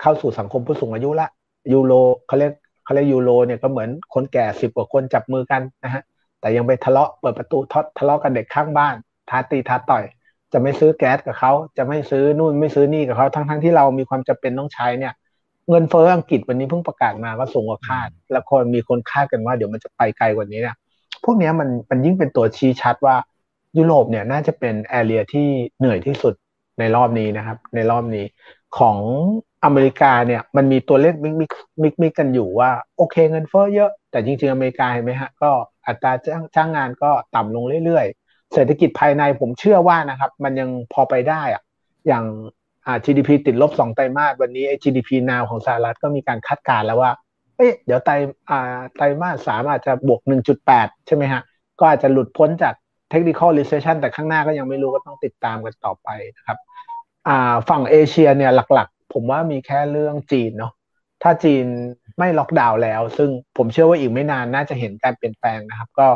เข้าสู่สังคมผู้สูงอายุละยูโรเขาเรียกเขาเรียกยูโรเนี่ยก็เหมือนคนแก่สิบกว่าคนจับมือกันนะฮะแต่ยังไปทะเลาะเปิดประตูททะเลาะกันเด็กข้างบ้านท้าตีท้าต่อย จะไม่ซื้อแก๊สกับเขาจะไม่ซื้อนู่นไม่ซื้อนี่กับเขาทั้งทั้งที่เรามีความจำเป็นต้องใช้เนี่ย เงินเฟ้ออังกฤษวันนี้เพิ่งประกาศมาก็สูงกว่าคาด แล้วคนมีคนคาดกันว่าเดี๋ยวมันจะไปไกลกว่านี้เนี่ยพวกนี้มันมันยิ่งเป็นตัวชี้ชัดว่ายุโรปเนี่ยน่าจะเป็น area ที่เหนื่อยที่สุดในรอบนี้นะครับ ในรอบนี้ของอเมริกาเนี่ยมันมีตัวเลข mix mix mix mix กันอยู่ว่าโอเคเงินเฟ้อเยอะ แต่จริงๆอเมริกาเห็นไหมฮะก็อัตราจ้างจ้างงานก็ต่ำลงเรื่อยๆ เศรษฐกิจภายในผมเชื่อว่านะครับ มันยังพอไปได้อะอย่างอ่า GDP ติดลบสองไตรมาสวันนี้ GDP now ของสหรัฐก็มีการคาดการณ์แล้วว่า เอ๊ะเดี๋ยวไตรอ่าไตรมาสสามอาจจะบวก 1.8 ใช่ไหมฮะ ก็อาจจะหลุดพ้นจาก technical recession แต่ข้างหน้าก็ยังไม่รู้ก็ต้องติดตามกันต่อไปนะครับอ่าฝั่งเอเชียเนี่ยหลักๆ ผมว่ามีแค่เรื่องจีนเนาะถ้าจีนไม่ล็อกดาวน์แล้ว ซึ่งผมเชื่อว่าอีกไม่นานน่าจะเห็นการเปลี่ยนแปลงนะครับ ก็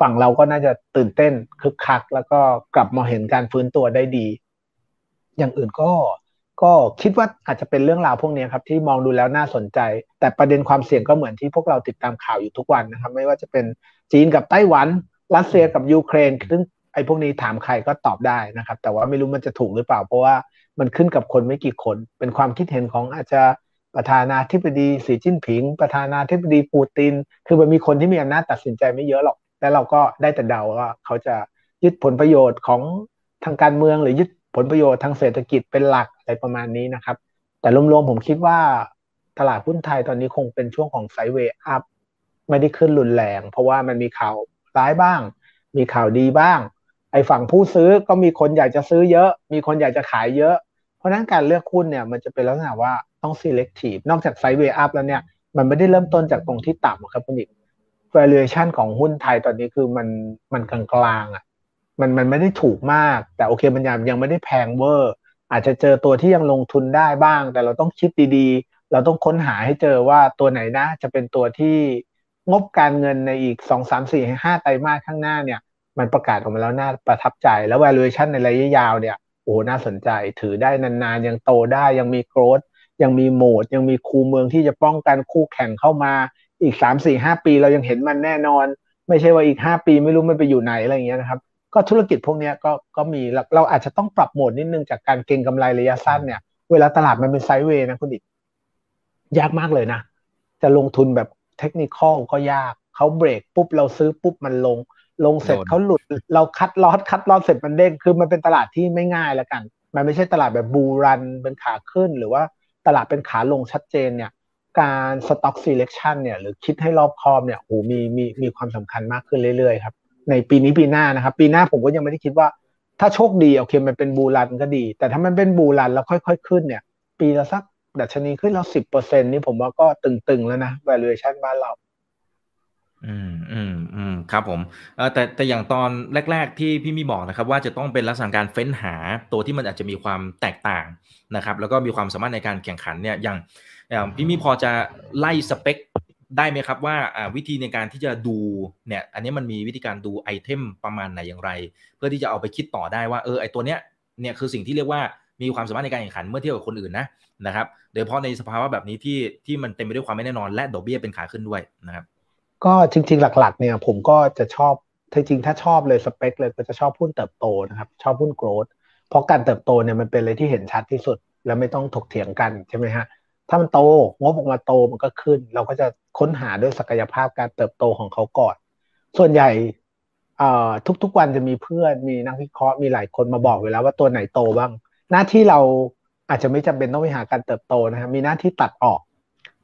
ฝั่งเราก็น่าจะตื่นเต้นคึกคัก แล้วก็กลับมาเห็นการฟื้นตัวได้ดี อย่างอื่นก็ก็คิดว่าอาจจะเป็นเรื่องราวพวกนี้ครับที่มองดูแล้วน่าสนใจ แต่ประเด็นความเสี่ยงก็เหมือนที่พวกเราติดตามข่าวอยู่ทุกวันนะครับ ไม่ว่าจะเป็นจีนกับไต้หวัน รัสเซียกับยูเครนซึ่งไอ้พวกนี้ถามใครก็ตอบได้นะครับ แต่ว่าไม่รู้มันจะถูกหรือเปล่า เพราะว่ามันขึ้นกับคนไม่กี่คน เป็นความคิดเห็นของอาจจะประธานาธิบดีสีจิ้นผิง ประธานาธิบดีปูติน คือมันมีคนที่มีอำนาจตัดสินใจไม่เยอะหรอก แล้วเราก็ได้แต่เดาว่าเขาจะยึดผลประโยชน์ของทางการเมืองหรือยึดผลประโยชน์ทางเศรษฐกิจเป็นหลักอะไรประมาณนี้นะครับ แต่รวมๆผมคิดว่าตลาดหุ้นไทยตอนนี้คงเป็นช่วงของ sideway up ไม่ได้ขึ้นรุนแรง เพราะว่ามันมีข่าวร้ายบ้าง มีข่าวดีบ้าง ไอ้ฝั่งผู้ซื้อก็มีคนอยากจะซื้อเยอะ มีคนอยากจะขายเยอะ เพราะนั้นการเลือกหุ้นเนี่ยมันจะเป็นลักษณะว่าต้อง selective นอกจาก sideway up แล้วเนี่ยมันไม่ได้เริ่มต้นจากตรงที่ต่ำครับคุณอีก valuation ของหุ้นไทยตอนนี้คือมันมันกลางๆอะมันมันไม่ได้ถูกมาก แต่โอเคมันยังยังไม่ได้แพงเวอร์ อาจจะเจอตัวที่ยังลงทุนได้บ้าง แต่เราต้องคิดดีๆ เราต้องค้นหาให้เจอว่าตัวไหนนะ จะเป็นตัวที่งบการเงินในอีกสองสามสี่ห้าไตรมาสข้างหน้าเนี่ย มันประกาศออกมาแล้วน่าประทับใจแล้ว valuation ในระยะยาวเนี่ยโอ้น่าสนใจถือได้นานๆ ยังโตได้ยังมีโกรดยังมีโหมด ยังมีคูเมืองที่จะป้องกันคู่แข่งเข้ามา อีกสามสี่ห้าปีเรายังเห็นมันแน่นอน ไม่ใช่ว่าอีกห้าปีไม่รู้มันไปอยู่ไหนอะไรอย่างเงี้ยนะครับ ก็ธุรกิจพวกนี้ก็ก็มีเราอาจจะต้องปรับโหมดนิดนึงจากการเก็งกำไรระยะสั้นเนี่ย เวลาตลาดมันเป็นไซด์เวย์นะคุณดิยากมากเลยนะ จะลงทุนแบบเทคนิคอลก็ยากเขาเบรกปุ๊บเราซื้อปุ๊บมันลง ลงเสร็จเขาหลุดเราคัดลอสคัดลอสเสร็จมันเด้งคือมันเป็นตลาดที่ไม่ง่ายแล้วกัน มันไม่ใช่ตลาดแบบบูรันเป็นขาขึ้นหรือว่าตลาดเป็นขาลงชัดเจนเนี่ย การ stock selection เนี่ยหรือคิดให้รอบคอบเนี่ยโอ้มีมีมีความสำคัญมากขึ้นเรื่อยๆครับในปีนี้ปีหน้านะครับ ปีหน้าผมก็ยังไม่ได้คิดว่า ถ้าโชคดีโอเคมันเป็นบูรันก็ดี แต่ถ้ามันเป็นบูรันแล้วค่อย ๆ ขึ้นเนี่ย ปีละสักดัชนีขึ้นแล้วสิบเปอร์เซ็นนี่ผมว่าก็ตึงๆแล้วนะ valuation บ้านเรา
อืมอืมอืมครับผมเออแต่แต่อย่างตอนแรก ๆ ที่พี่มีบอกนะครับ ว่าจะต้องเป็นลักษณะการเฟ้นหาตัวที่มันอาจจะมีความแตกต่างนะครับ แล้วก็มีความสามารถในการแข่งขันเนี่ยอย่าง พี่มีพอจะไล่สเปคได้ไหมครับว่าวิธีในการที่จะดูเนี่ยอันนี้มันมีวิธีการดู item ประมาณไหนอย่างไร เพื่อที่จะเอาไปคิดต่อได้ว่าเออไอตัวเนี้ยเนี่ยคือสิ่งที่เรียกว่ามีความสามารถในการแข่งขันเมื่อเทียบกับคนอื่นนะนะครับโดยเฉพาะในสภาวะแบบนี้ที่ที่มันเต็มไปด้วยความไม่แน่นอน และดอกเบี้ยเป็นขาขึ้นด้วยนะครับ
ก็จริง ๆ หลัก ๆ เนี่ยผมก็จะชอบจริงๆถ้าชอบเลยสเปคเลยก็จะชอบหุ้นเติบโตนะครับชอบหุ้น growth เพราะการเติบโตเนี่ยมันเป็นอะไรที่เห็นชัดที่สุด แล้วไม่ต้องถกเถียงกันใช่ไหมฮะ ถ้ามันโตงบออกมาโตมันก็ขึ้น เราก็จะค้นหาด้วยศักยภาพการเติบโตของเขาก่อน ส่วนใหญ่ทุกๆวันจะมีเพื่อนมีนักวิเคราะห์มีหลายคนมาบอกเวลาว่าตัวไหนโตบ้าง หน้าที่เราอาจจะไม่จำเป็นต้องไปหาการเติบโตนะครับมีหน้าที่ตัดออก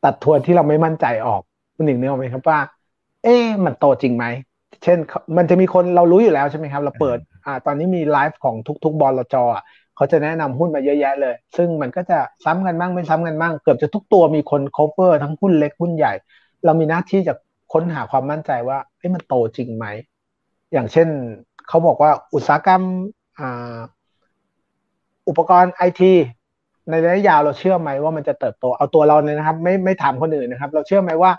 ตัดทวนที่เราไม่มั่นใจออกคุณหนึ่งนึกออกไหมครับว่า เอ๊มันโตจริงไหมเช่น มันจะมีคนเรารู้อยู่แล้วใช่ไหมครับ เราเปิดอ่าตอนนี้มีไลฟ์ของทุกๆบอลจอะเขาจะแนะนำหุ้นมาเยอะแยะเลย ซึ่งมันก็จะซ้ำกันบ้างไม่ซ้ำกันบ้างเกือบจะทุกตัวมีคน cover ทั้งหุ้นเล็กหุ้นใหญ่ เรามีหน้าที่จะค้นหาความมั่นใจว่าเอ้มันโตจริงไหม อย่างเช่นเขาบอกว่าอุตสาหกรรมอุปกรณ์ไอทีในระยะยาวเราเชื่อไหมว่ามันจะเติบโตเอาตัวเราเลยนะครับ ไม่ไม่ถามคนอื่นนะครับ เราเชื่อไหมว่า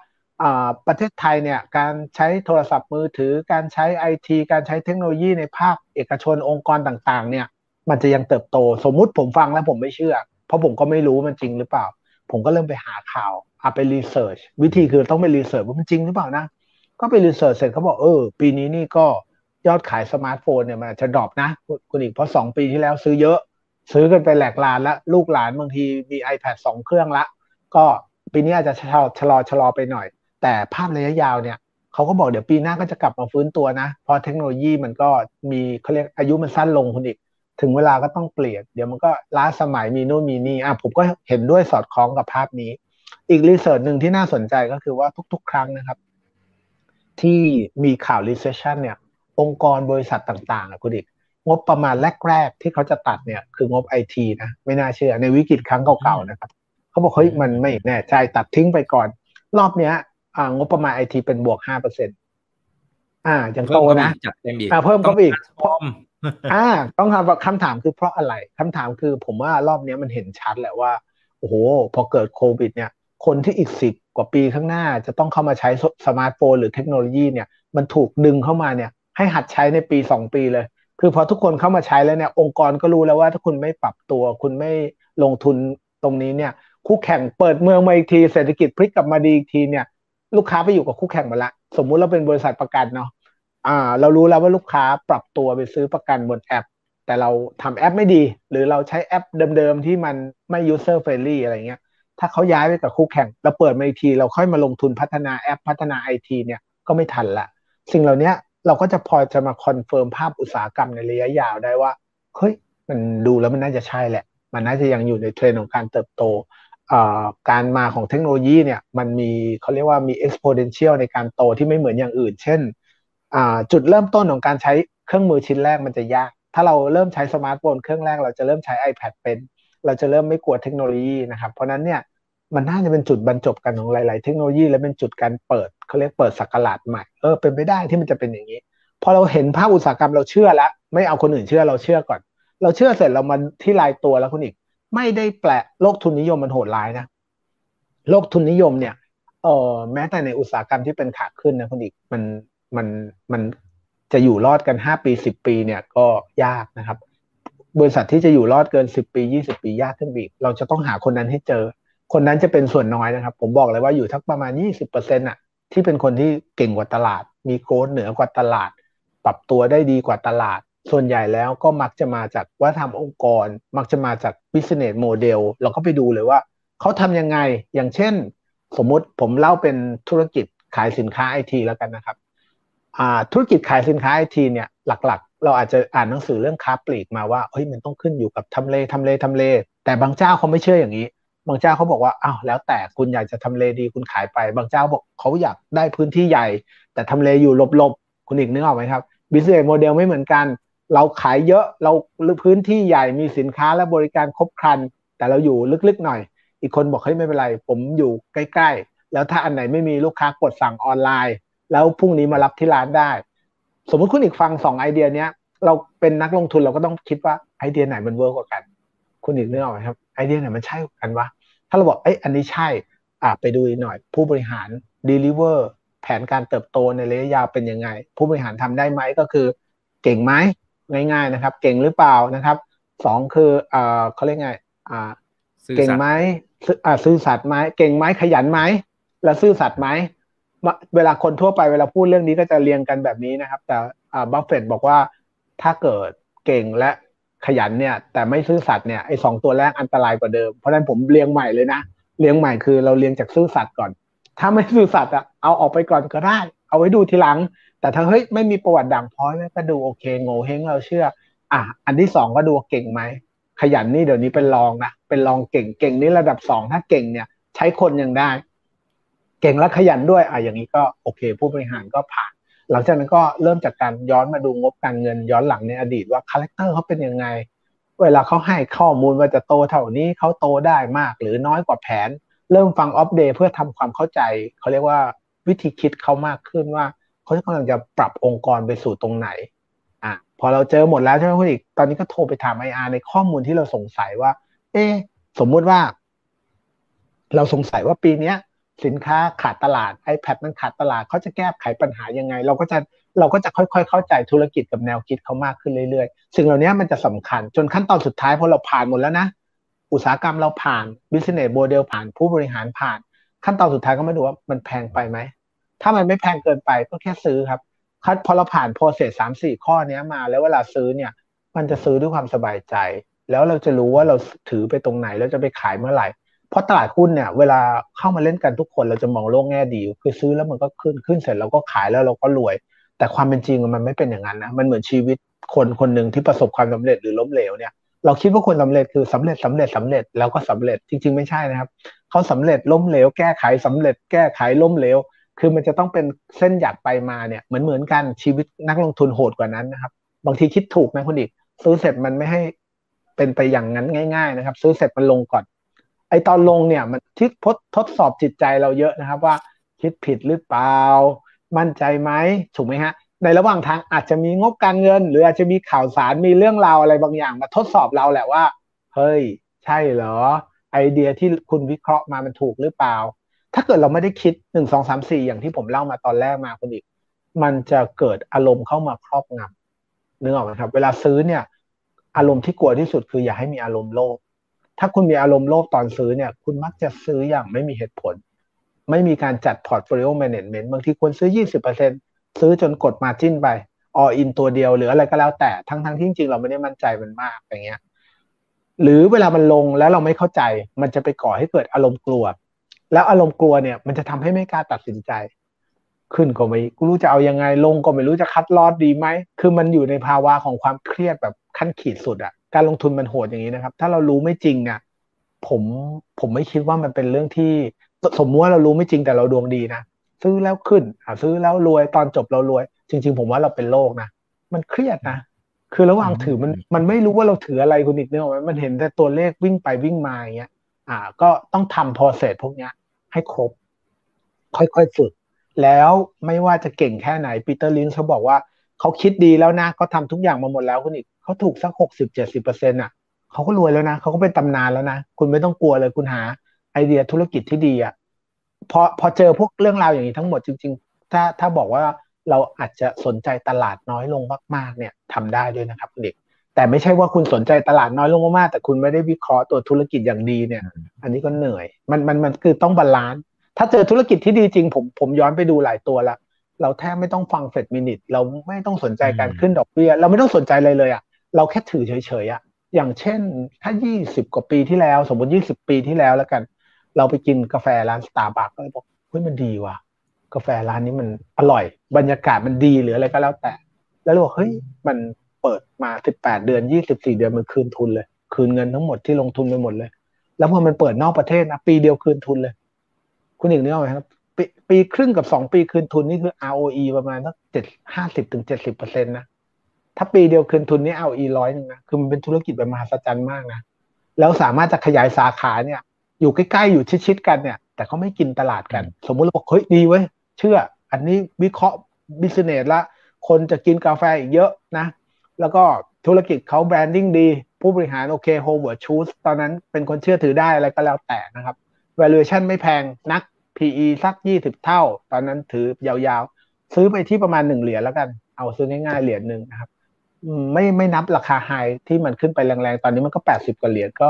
ประเทศไทยเนี่ยการใช้โทรศัพท์มือถือ การใช้ไอทีการใช้เทคโนโลยีในภาคเอกชนองค์กรต่างๆ เนี่ย มันจะยังเติบโต สมมุติผมฟังแล้วผมไม่เชื่อ เพราะผมก็ไม่รู้มันจริงหรือเปล่า ผมก็เริ่มไปหาข่าวอาไป research วิธีคือต้องไป research ว่ามันจริงหรือเปล่านะ ก็ไป research เสร็จเขาบอกเออ ปีนี้นี่ก็ยอดขายสมาร์ทโฟนเนี่ยมันจะ drop นะ คุณอีกเพราะสองปีที่แล้วซื้อเยอะ ซื้อกันไปแหลกลาญแล้วลูกหลานบางทีมี iPad สองเครื่องละ ก็ปีนี้อาจจะชะลอชะลอชะลอไปหน่อย แต่ภาพระยะยาวเนี่ยเขาก็บอกเดี๋ยวปีหน้าก็จะกลับมาฟื้นตัวนะ เพราะเทคโนโลยีมันก็มีเขาเรียกอายุมันสั้นลงคุณอีก ถึงเวลาก็ต้องเปลี่ยน เดี๋ยวมันก็ล้าสมัยมีนู่นมีนี่อะผมก็เห็นด้วยสอดคล้องกับภาพนี้ อีกรีเสิร์ชหนึ่งที่น่าสนใจก็คือว่าทุก ๆ ครั้งนะครับ ที่มีข่าว recession เนี่ย องค์กรบริษัทต่างๆอะคุณดิกงบประมาณแรก ๆ ที่เขาจะตัดเนี่ยคืองบไอทีนะไม่น่าเชื่อ ในวิกฤตครั้งเก่าๆนะครับเขาบอกเฮ้ยมันไม่แน่ใจตัดทิ้งไปก่อน รอบเนี้ยอ่างบประมาณไอทีเป็นบวกห้าเปอร์เซ็นต์อ่ายังโตนะ
จัดเต็มอีก
อ่าเพิ่มเข้าไปอีก
พร้ อ่า
ต้องถามว่าคำถามคือเพราะอะไรคำถามคือผมว่ารอบนี้มันเห็นชัดแหละว่า โอ้โห พอเกิดโควิด เนี่ย คนที่อีกสิบกว่าปีข้างหน้าจะต้องเข้ามาใช้สมาร์ทโฟนหรือเทคโนโลยีเนี่ย มันถูกดึงเข้ามาเนี่ย ให้หัดใช้ในปีสองปีเลย คือพอทุกคนเข้ามาใช้แล้วเนี่ย องค์กรก็รู้แล้วว่าถ้าคุณไม่ปรับตัว คุณไม่ลงทุนตรงนี้เนี่ย คู่แข่งเปิดเมืองมาอีกที เศรษฐกิจพลิกกลับมาดีอีกทีเนี่ย ลูกค้าไปอยู่กับคู่แข่งหมดละ สมมุติเราเป็นบริษัทประกันเนาะ อ่า เรารู้แล้วว่าลูกค้าปรับตัวไปซื้อประกันบนแอป แต่เราทำแอปไม่ดี หรือเราใช้แอปเดิมๆที่มันไม่ user friendly อะไรเงี้ย ถ้าเขาย้ายไปกับคู่แข่ง เราเปิดมาอีกที เราค่อยมาลงทุนพัฒนาแอปพัฒนาไอทีเนี่ยก็ไม่ทันละ สิ่งเหล่านี้เราก็จะพอจะมา confirm ภาพอุตสาหกรรมในระยะยาวได้ว่าเฮ้ยมันดูแล้วมันน่าจะใช่แหละ มันน่าจะยังอยู่ในเทรนด์ของการเติบโตการมาของเทคโนโลยีเนี่ยมันมีเขาเรียกว่ามี exponential ในการโตที่ไม่เหมือนอย่างอื่น เช่น จุดเริ่มต้นของการใช้เครื่องมือชิ้นแรกมันจะยาก ถ้าเราเริ่มใช้สมาร์ทโฟนเครื่องแรกเราจะเริ่มใช้ iPad เป็น เราจะเริ่มไม่กลัวเทคโนโลยีนะครับ เพราะนั้นเนี่ยมันน่าจะเป็นจุดบรรจบกันของหลาย ๆ เทคโนโลยีและเป็นจุดการเปิดเขาเรียกเปิดศักราชใหม่เออเป็นไปได้ที่มันจะเป็นอย่างนี้พอเราเห็นภาพอุตสาหกรรมเราเชื่อแล้วไม่เอาคนอื่นเชื่อเราเชื่อก่อน เราเชื่อเสร็จเรามาที่รายตัวแล้วคุณอีก ไม่ได้แปลโลกทุนนิยมมันโหดร้ายนะโลกทุนนิยมเนี่ยเออแม้แต่ในอุตสาหกรรมที่เป็นขาขึ้นนะคุณอีกมัน มันมันจะอยู่รอดกันห้าปีสิบปีเนี่ยก็ยากนะครับ บริษัทที่จะอยู่รอดเกินสิบปียี่สิบปียากขึ้นอีก เราจะต้องหาคนนั้นให้เจอ คนนั้นจะเป็นส่วนน้อยนะครับ ผมบอกเลยว่าอยู่ทักประมาณยี่สิบเปอร์เซ็นต์อะที่เป็นคนที่เก่งกว่าตลาด มีโกดเหนือกว่าตลาด ปรับตัวได้ดีกว่าตลาด ส่วนใหญ่แล้วก็มักจะมาจากว่าทำองค์กร มักจะมาจาก business model เราก็ไปดูเลยว่าเขาทำยังไงอย่างเช่น สมมุติผมเล่าเป็นธุรกิจขายสินค้าไอทีแล้วกันนะครับ ธุรกิจขายสินค้าไอทีเนี่ยหลักๆ เราอาจจะอ่านหนังสือเรื่องค้าปลีกมาว่าเฮ้ยมันต้องขึ้นอยู่กับทำเลทำเลทำเล แต่บางเจ้าเขาไม่เชื่ออย่างนี้ บางเจ้าเขาบอกว่าอ้าวแล้วแต่คุณอยากจะทำเลดีคุณขายไป บางเจ้าบอกเขาอยากได้พื้นที่ใหญ่ แต่ทำเลอยู่หลบๆคุณอีกนึกออกไหมครับ business model ไม่เหมือนกัน เราขายเยอะเราพื้นที่ใหญ่มีสินค้าและบริการครบครัน แต่เราอยู่ลึกๆหน่อย อีกคนบอกเฮ้ยไม่เป็นไร ผมอยู่ใกล้ ๆ แล้วถ้าอันไหนไม่มีลูกค้ากดสั่งออนไลน์ แล้วพรุ่งนี้มารับที่ร้านได้ สมมุติคุณอีกฟังสองไอเดียเนี้ย เราเป็นนักลงทุนเราก็ต้องคิดว่าไอเดียไหนมัน work กว่ากัน คุณอีกเรื่องไหมครับไอเดียไหนมันใช่กว่ากันวะถ้าเราบอกเอ้ยอันนี้ใช่อ่าไปดูอีกหน่อย ผู้บริหาร deliver แผนการเติบโตในระยะยาวเป็นยังไง ผู้บริหารทำได้ไหมก็คือ เก่งไหมง่าย ๆนะครับ เก่งหรือเปล่านะครับสองคืออ่าเขาเรียกไงอ่าเก่งไหมอ่าซื่อสัตย์ไหมเก่งไหมขยันไหมและซื่อสัตย์ไหม เวลาคนทั่วไปเวลาพูดเรื่องนี้ก็จะเรียงกันแบบนี้นะครับ แต่บัฟเฟตบอกว่าถ้าเกิดเก่งและขยันเนี่ย แต่ไม่ซื่อสัตย์เนี่ยไอ้สองตัวแรกอันตรายกว่าเดิมเพราะฉะนั้นผมเรียงใหม่เลยนะเรียงใหม่คือเราเรียงจากซื่อสัตย์ก่อน ถ้าไม่ซื่อสัตย์อะเอาออกไปก่อนก็ได้ เอาไว้ดูทีหลัง แต่ถ้าเฮ้ยไม่มีประวัติด่างพร้อยก็ดูโอเคโหงวเฮ้งเราเชื่อ อะอันที่สองก็ดูเก่งไหมขยันนี่เดี๋ยวนี้เป็นรองนะเป็นรองเก่งเก่งนี่ระดับสองถ้าเก่งเนี่ย ใช้คนยังได้ เก่งและขยันด้วยอะอย่างนี้ก็โอเค ผู้บริหารก็ผ่าน หลังจากนั้นก็เริ่มจากการย้อนมาดูงบการเงินย้อนหลังในอดีตว่า character เขาเป็นยังไง เวลาเขาให้ข้อมูลว่าจะโตเท่านี้เขาโตได้มากหรือน้อยกว่าแผน เริ่มฟังอัปเดตเพื่อทำความเข้าใจ เขาเรียกว่าวิธีคิดเขามากขึ้นว่าเขากำลังจะปรับองค์กรไปสู่ตรงไหนอะพอเราเจอหมดแล้วใช่ไหมคุณอีกตอนนี้ก็โทรไปถามไออาร์ในข้อมูลที่เราสงสัยว่า เออสมมุติว่า เราสงสัยว่าปีนี้ สินค้าขาดตลาด iPad มันขาดตลาดเขาจะแก้ไขปัญหายังไง เราก็จะเราก็จะค่อยๆ เข้าใจธุรกิจกับแนวคิดเขามากขึ้นเรื่อยๆ สิ่งเหล่านี้มันจะสำคัญจนขั้นตอนสุดท้ายพอเราผ่านหมดแล้วนะ อุตสาหกรรมเราผ่าน business model ผ่านผู้บริหารผ่าน ขั้นตอนสุดท้ายก็มาดูว่ามันแพงไปไหม ถ้ามันไม่แพงเกินไปก็แค่ซื้อครับคัดพอเราผ่านโปรเซสสามสี่ข้อนี้มา แล้วเวลาซื้อเนี่ย มันจะซื้อด้วยความสบายใจ แล้วเราจะรู้ว่าเราถือไปตรงไหนแล้วจะไปขายเมื่อไหร่ เพราะตลาดหุ้นเนี่ย เวลาเข้ามาเล่นกันทุกคนเราจะมองโลกแง่ดี คือซื้อแล้วมันก็ขึ้นขึ้นเสร็จเราก็ขายแล้วเราก็รวย แต่ความเป็นจริงมันไม่เป็นอย่างนั้นนะมันเหมือนชีวิตคนคนหนึ่งที่ประสบความสำเร็จหรือล้มเหลวเนี่ยเราคิดว่าคนสาเร็จคือสำเร็จสำเร็จสำเร็จแล้วก็สำเร็จจริง ๆ ไม่ใช่นะครับเขาสำเร็จล้มเหลวแก้ไขสำเร็จแก้ไขล้มเหลวคือมันจะต้องเป็นเส้นหยักไปมาเนี่ยเหมือนเหมือนกันชีวิตนักลงทุนโหดกว่านั้นนะครับ บางทีคิดถูกนะคุณอีกซื้อเสร็จมันไม่ให้เป็นไปอย่างนั้นง่าย ๆ นะครับ ซื้อเสร็จมันลงก่อน ไอตอนลงเนี่ยมันทิศทดสอบจิตใจเราเยอะนะครับว่าคิดผิดหรือเปล่า มั่นใจไหมถูกไหมฮะ ในระหว่างทางอาจจะมีงบการเงิน หรืออาจจะมีข่าวสารมีเรื่องราวอะไรบางอย่างมาทดสอบเราแหละว่า เฮ้ย ใช่เหรอ ไอเดียที่คุณวิเคราะห์มามันถูกหรือเปล่า ถ้าเกิดเราไม่ได้คิดหนึ่งสองสามสี่อย่างที่ผมเล่ามาตอนแรกมาคุณอีก มันจะเกิดอารมณ์เข้ามาครอบงำนึกออกไหมครับ เวลาซื้อเนี่ย อารมณ์ที่กลัวที่สุดคืออย่าให้มีอารมณ์โลภ ถ้าคุณมีอารมณ์โลภตอนซื้อเนี่ย คุณมักจะซื้ออย่างไม่มีเหตุผล ไม่มีการจัด portfolio management บางทีควรซื้อ 20%ซื้อจนกด margin ไป all in ตัวเดียวหรืออะไรก็แล้วแต่ทั้งทั้งที่จริงเราไม่ได้มั่นใจมันมากอย่างเงี้ยหรือเวลามันลงแล้วเราไม่เข้าใจ มันจะไปก่อให้เกิดอารมณ์กลัว แล้วอารมณ์กลัวเนี่ย มันจะทำให้ไม่กล้าตัดสินใจ ขึ้นก็ไม่รู้จะเอายังไงลงก็ไม่รู้จะ cut loss ดีไหมคือมันอยู่ในภาวะของความเครียดแบบขั้นขีดสุดอะ การลงทุนมันโหดอย่างนี้นะครับ ถ้าเรารู้ไม่จริงเนี่ยผมผมไม่คิดว่ามันเป็นเรื่องที่สมมติว่าเรารู้ไม่จริงแต่เราดวงดีนะซื้อแล้วขึ้นอ่าซื้อแล้วรวยตอนจบเรารวย จริง ๆ ผมว่าเราเป็นโรคนะมันเครียดนะคือระหว่างถือมันมันไม่รู้ว่าเราถืออะไรคุณอีกเนอะไหมมันเห็นแต่ตัวเลขวิ่งไปวิ่งมาอย่างเงี้ย อ่า ก็ต้องทำพอเสร็จพวกเนี้ย ให้ครบ ค่อยๆฝึก แล้วไม่ว่าจะเก่งแค่ไหนปีเตอร์ลินเขาบอกว่าเขาคิดดีแล้วนะเขาทาทุกอย่างมาหมดแล้วคุณอีก เขาถูกสักหกสิบเจ็ดสิบเปอร์เซ็นต์อะเขาก็รวยแล้วนะเขาก็เป็นตำนานแล้วนะ คุณไม่ต้องกลัวเลยคุณหาไอเดียธุรกิจที่ดีอะพอพอเจอพวกเรื่องราวอย่างนี้ทั้งหมดจริง ๆ ถ้าถ้าบอกว่าเราอาจจะสนใจตลาดน้อยลงมากๆ เนี่ยทำได้ด้วยนะครับคุณเด็ก แต่ไม่ใช่ว่าคุณสนใจตลาดน้อยลงมากๆแต่คุณไม่ได้วิเคราะห์ตัวธุรกิจอย่างดีเนี่ย อันนี้ก็เหนื่อย มันมันมันคือต้อง balance ถ้าเจอธุรกิจที่ดีจริง ผมผมย้อนไปดูหลายตัวละเราแทบไม่ต้องฟัง Fed minutes เราไม่ต้องสนใจการขึ้นดอกเบี้ยเราไม่ต้องสนใจอะไรเลยอะ่ะ เราแค่ถือเฉยๆอะ่ะอย่างเช่นถ้า 20 กว่าปีที่แล้ว สมมติ 20 ปีที่แล้วแล้วกัน เราไปกินกาแฟร้านสตาร์บัคก็เลยบอกเฮ้ยมันดีว่ะ กาแฟร้านนี้มันอร่อย บรรยากาศมันดีหรืออะไรก็แล้วแต่ แล้วเราบอกเฮ้ยมันเปิดมา 18 เดือน 24 เดือนมันคืนทุนเลย คืนเงินทั้งหมดที่ลงทุนไปหมดเลย แล้วพอมันเปิดนอกประเทศนะปีเดียวคืนทุนเลย คุณอีกนึกออกไหมครับปีปีครึ่งกับสองปีคืนทุนนี่คือ ROE ประมาณสักเจ็ดห้าสิบถึงเจ็ดสิบเปอร์เซ็นต์นะ ถ้าปีเดียวคืนทุนนี่ ROE ร้อยหนึ่งนะคือมันเป็นธุรกิจแบบมหัศจรรย์มากนะแล้วสามารถจะขยายสาขาเนี่ย อยู่ใกล้ๆอยู่ชิดๆกันเนี่ย แต่เขาไม่กินตลาดกัน สมมุติเราบอกเฮ้ยดีเว้ยเชื่อ อันนี้วิเคราะห์ business ละคนจะกินกาแฟอีกเยอะนะ แล้วก็ธุรกิจเขา branding ดี ผู้บริหารโอเค Howard Schultz ตอนนั้นเป็นคนเชื่อถือได้อะไรก็แล้วแต่นะครับ valuation ไม่แพงนัก PE สักยี่สิบเท่า ตอนนั้นถือยาวๆ ซื้อไปที่ประมาณหนึ่งเหรียญแล้วกัน เอาซื้อง่ายๆ เหรียญหนึ่งนะครับ ไม่ไม่นับราคาไฮที่มันขึ้นไปแรงๆ ตอนนี้มันก็แปดสิบกว่าเหรียญก็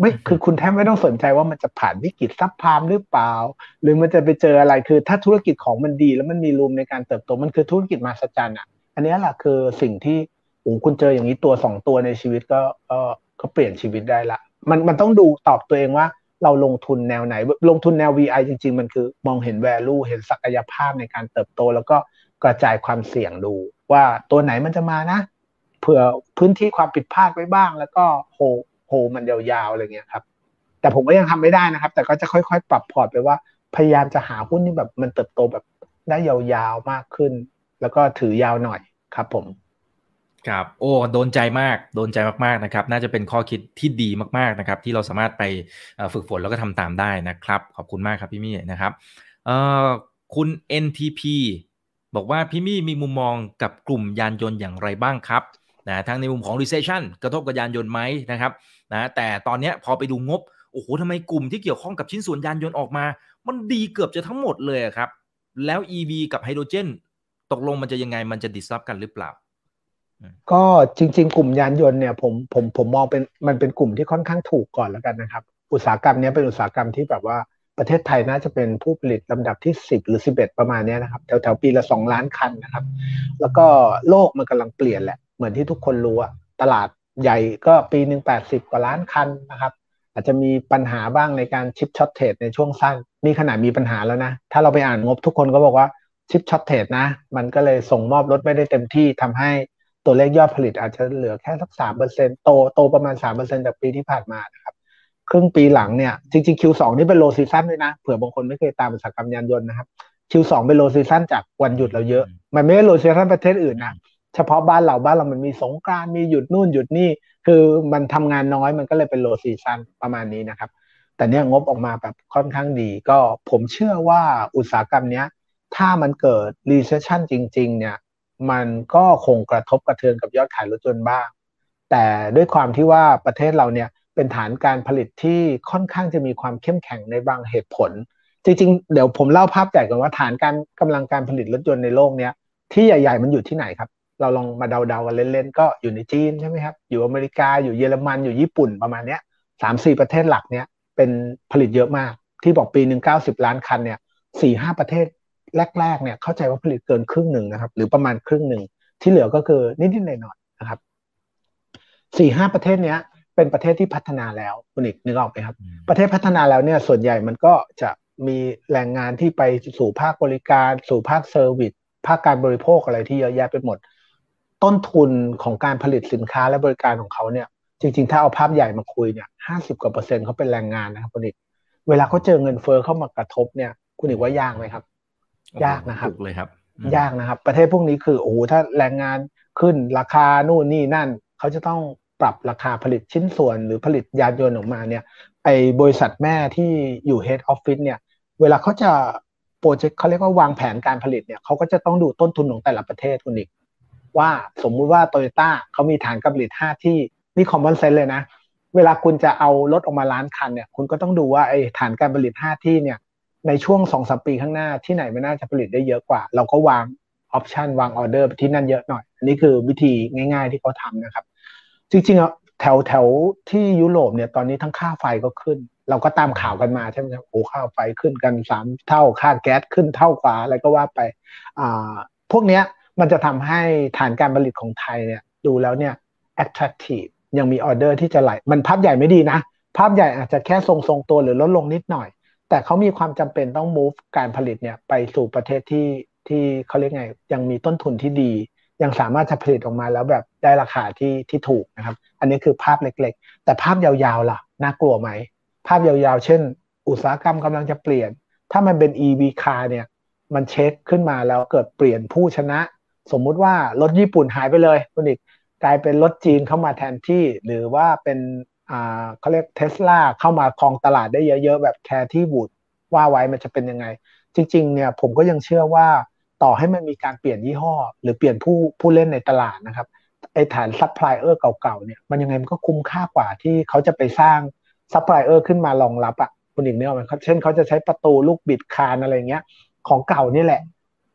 ไม่คือคุณแทบไม่ต้องสนใจว่ามันจะผ่านวิกฤตซับพามหรือเปล่า หรือมันจะไปเจออะไรคือ ถ้าธุรกิจของมันดี แล้วมันมีรูมในการเติบโตมันคือธุรกิจมาสจันอะ อันนี้แหละคือสิ่งที่โอ้คุณเจออย่างนี้ตัวสองตัวในชีวิตก็ก็ก็เปลี่ยนชีวิตได้ละ มันมันต้องดูตอบตัวเองว่าเราลงทุนแนวไหน ลงทุนแนว VI จริง ๆ มันคือ มองเห็น value เห็นศักยภาพในการเติบโต แล้วก็กระจายความเสี่ยงดู ว่าตัวไหนมันจะมานะ เผื่อพื้นที่ความผิดพลาดไว้บ้าง แล้วก็โฮโฮมันยาวๆอะไรเงี้ยครับ แต่ผมก็ยังทำไม่ได้นะครับ แต่ก็จะค่อยๆ ปรับพอร์ตไปว่าพยายามจะหาหุ้นที่แบบมันเติบโตแบบได้ยาวๆมากขึ้น แล้วก็ถือยาวหน่อยครับ ผม
ครับโอ้โดนใจมากโดนใจมากๆนะครับ น่าจะเป็นข้อคิดที่ดีมากๆนะครับ ที่เราสามารถไปฝึกฝนแล้วก็ทำตามได้นะครับ ขอบคุณมากครับพี่มี่นะครับเอ่อคุณ NTP บอกว่าพี่มี่มีมุมมองกับกลุ่มยานยนต์อย่างไรบ้างครับ นะทั้งในมุมของ recession กระทบกับยานยนต์ไหมนะครับนะแต่ตอนนี้พอไปดูงบ โอ้โหทำไมกลุ่มที่เกี่ยวข้องกับชิ้นส่วนยานยนต์ออกมา มันดีเกือบจะทั้งหมดเลยครับ แล้ว EV กับไฮโดรเจนตกลงมันจะยังไงมันจะ disrupt กันหรือเปล่า
ก็จริง ๆ กลุ่มยานยนต์เนี่ยผมผมผมมองเป็นมันเป็นกลุ่มที่ค่อนข้างถูกก่อนแล้วกันนะครับ อุตสาหกรรมนี้เป็นอุตสาหกรรมที่แบบว่าประเทศไทยน่าจะเป็นผู้ผลิตลำดับที่ 10 หรือ 11 ประมาณนี้นะครับ แถวแถวปีละ 2 ล้านคันนะครับ แล้วก็โลกมันกำลังเปลี่ยนแหละ เหมือนที่ทุกคนรู้อะตลาดใหญ่ก็ปีหนึ่ง80กว่าล้านคันนะครับ อาจจะมีปัญหาบ้างในการ chip shortage ในช่วงสั้นนี่ขนาดมีปัญหาแล้วนะ ถ้าเราไปอ่านงบทุกคนก็บอกว่า chip shortage นะ มันก็เลยส่งมอบรถไม่ได้เต็มที่ทำให้ตัวเลขยอดผลิตอาจจะเหลือแค่สักสามเปอร์เซ็นโตโตประมาณสามเปอร์เซ็นจากปีที่ผ่านมานะครับครึ่งปีหลังเนี่ยจริงๆ Q2 นี่เป็น low season ด้วยนะเผื่อบางคนไม่เคยตามอุตสาหกรรมยานยนต์นะครับ Q2 เป็น low season จากวันหยุดเราเยอะ มันไม่ได้ low season ประเทศอื่นนะ เฉพาะบ้านเราบ้านเรามันมีสงกรานต์มีหยุดนู่นหยุดนี่ คือมันทำงานน้อยมันก็เลยเป็น low season ประมาณนี้นะครับ แต่เนี้ยงบออกมาแบบค่อนข้างดี ก็ผมเชื่อว่าอุตสาหกรรมเนี้ย ถ้ามันเกิด recession จริง ๆ เนี่ย มันก็คงกระทบกระเทือนกับยอดขายรถยนต์บ้าง แต่ด้วยความที่ว่าประเทศเราเนี่ยเป็นฐานการผลิตที่ค่อนข้างจะมีความเข้มแข็งในบางเหตุผล จริงๆ เดี๋ยวผมเล่าภาพใหญ่ก่อนว่าฐานการกำลังการผลิตรถยนต์ในโลกเนี้ยที่ใหญ่ ๆ มันอยู่ที่ไหนครับ เราลองมาเดาๆกันเล่นๆก็อยู่ในจีนใช่ไหมครับ อยู่อเมริกาอยู่เยอรมันอยู่ญี่ปุ่นประมาณเนี้ยสามสี่ประเทศหลักเนี้ยเป็นผลิตเยอะมาก ที่บอกปีหนึ่งเก้าสิบล้านคันเนี่ยสี่ห้าประเทศแรกๆเนี่ยเข้าใจว่าผลิตเกินครึ่งหนึ่งนะครับ หรือประมาณครึ่งหนึ่งที่เหลือก็คือนิดๆหน่อยๆนะครับสี่ห้าประเทศเนี้ยเป็นประเทศที่พัฒนาแล้วคุณอิกนึกออกไหมครับ ประเทศพัฒนาแล้วเนี่ยส่วนใหญ่มันก็จะมีแรงงานที่ไปสู่ภาคบริการ สู่ภาค service ภาคการบริโภคอะไรที่เยอะแยะไปหมด ต้นทุนของการผลิตสินค้าและบริการของเขาเนี่ย จริง ๆ ถ้าเอาภาพใหญ่มาคุยเนี่ยห้าสิบกว่าเปอร์เซ็นต์เขาเป็นแรงงานนะครับคุณอีกเวลาเขาเจอเงินเฟอ้อเข้ามากระทบเนี่ย คุณอีกว่ายากไหมครับ ยากนะครับ
เลยครับ
ยากนะครับ ประเทศพวกนี้คือโอ้โหถ้าแรงงานขึ้นราคานู่นนี่นั่นเขาจะต้องปรับราคาผลิตชิ้นส่วน หรือผลิตยานยนต์ออกมาเนี่ย ไอบริษัทแม่ที่อยู่ head office เนี่ย เวลาเขาจะโปรเจกต์เขาเรียกว่าวางแผนการผลิตเนี่ยเขาก็จะต้องดูต้นทุนของแต่ละประเทศคุณอีก ว่าสมมุติว่าโตโยต้าเขามีฐานการผลิต 5 ที่นี่ common sense เลยนะ เวลาคุณจะเอารถออกมาล้านคันเนี่ย คุณก็ต้องดูว่าไอ้ฐานการผลิต 5 ที่เนี่ย ในช่วง2อสปีข้างหน้าที่ไหนไม่น่าจะผลิตได้เยอะกว่า เราก็วาง option วางออเดอร์ที่นั่นเยอะหน่อย อันนี้คือวิธีง่าย ๆที่เขาทำนะครับ จริงๆอะแถวแถวที่ยุโรปเนี่ยตอนนี้ทั้งค่าไฟก็ขึ้น เราก็ตามข่าวกันมาใช่ไหมครับโอ้ค่าไฟขึ้นกันสามเท่าค่าแก๊สขึ้นเท่ากว่าอะไรก็ว่าไปอ่าพวกเนี้ย มันจะทำให้ฐานการผลิตของไทยเนี่ยดูแล้วเนี่ย attractive ยังมีออเดอร์ที่จะไหล มันภาพใหญ่ไม่ดีนะ ภาพใหญ่อาจจะแค่ทรงๆตัวหรือลดลงนิดหน่อย แต่เขามีความจำเป็นต้อง move การผลิตเนี่ยไปสู่ประเทศที่ที่เขาเรียกไง ยังมีต้นทุนที่ดี ยังสามารถจะผลิตออกมาแล้วแบบได้ราคาที่ที่ถูกนะครับ อันนี้คือภาพเล็กๆ แต่ภาพยาวๆล่ะน่ากลัวไหม ภาพยาวๆ เช่น อุตสาหกรรมกำลังจะเปลี่ยน ถ้ามันเป็น EV car เนี่ย มันเช็คขึ้นมาแล้วเกิดเปลี่ยนผู้ชนะ สมมุติว่ารถญี่ปุ่นหายไปเลยคุณอีกกลายเป็นรถจีนเข้ามาแทนที่ หรือว่าเป็นอ่าเขาเรียกเทสลาเข้ามาครองตลาดได้เยอะๆ แบบแคร์ที่บูดว่าไว้มันจะเป็นยังไง จริงๆเนี่ยผมก็ยังเชื่อว่าต่อให้มันมีการเปลี่ยนยี่ห้อ หรือเปลี่ยนผู้ผู้เล่นในตลาดนะครับไอ้ฐานซัพพลายเออร์เก่าๆเนี่ยมันยังไงมันก็คุ้มค่ากว่าที่เขาจะไปสร้างซัพพลายเออร์ขึ้นมารองรับอะ่ะคุณอีกเนี่ยมันเช่นเขาจะใช้ประตูลูกบิดคานอะไรเงี้ยของเก่านี่แหละ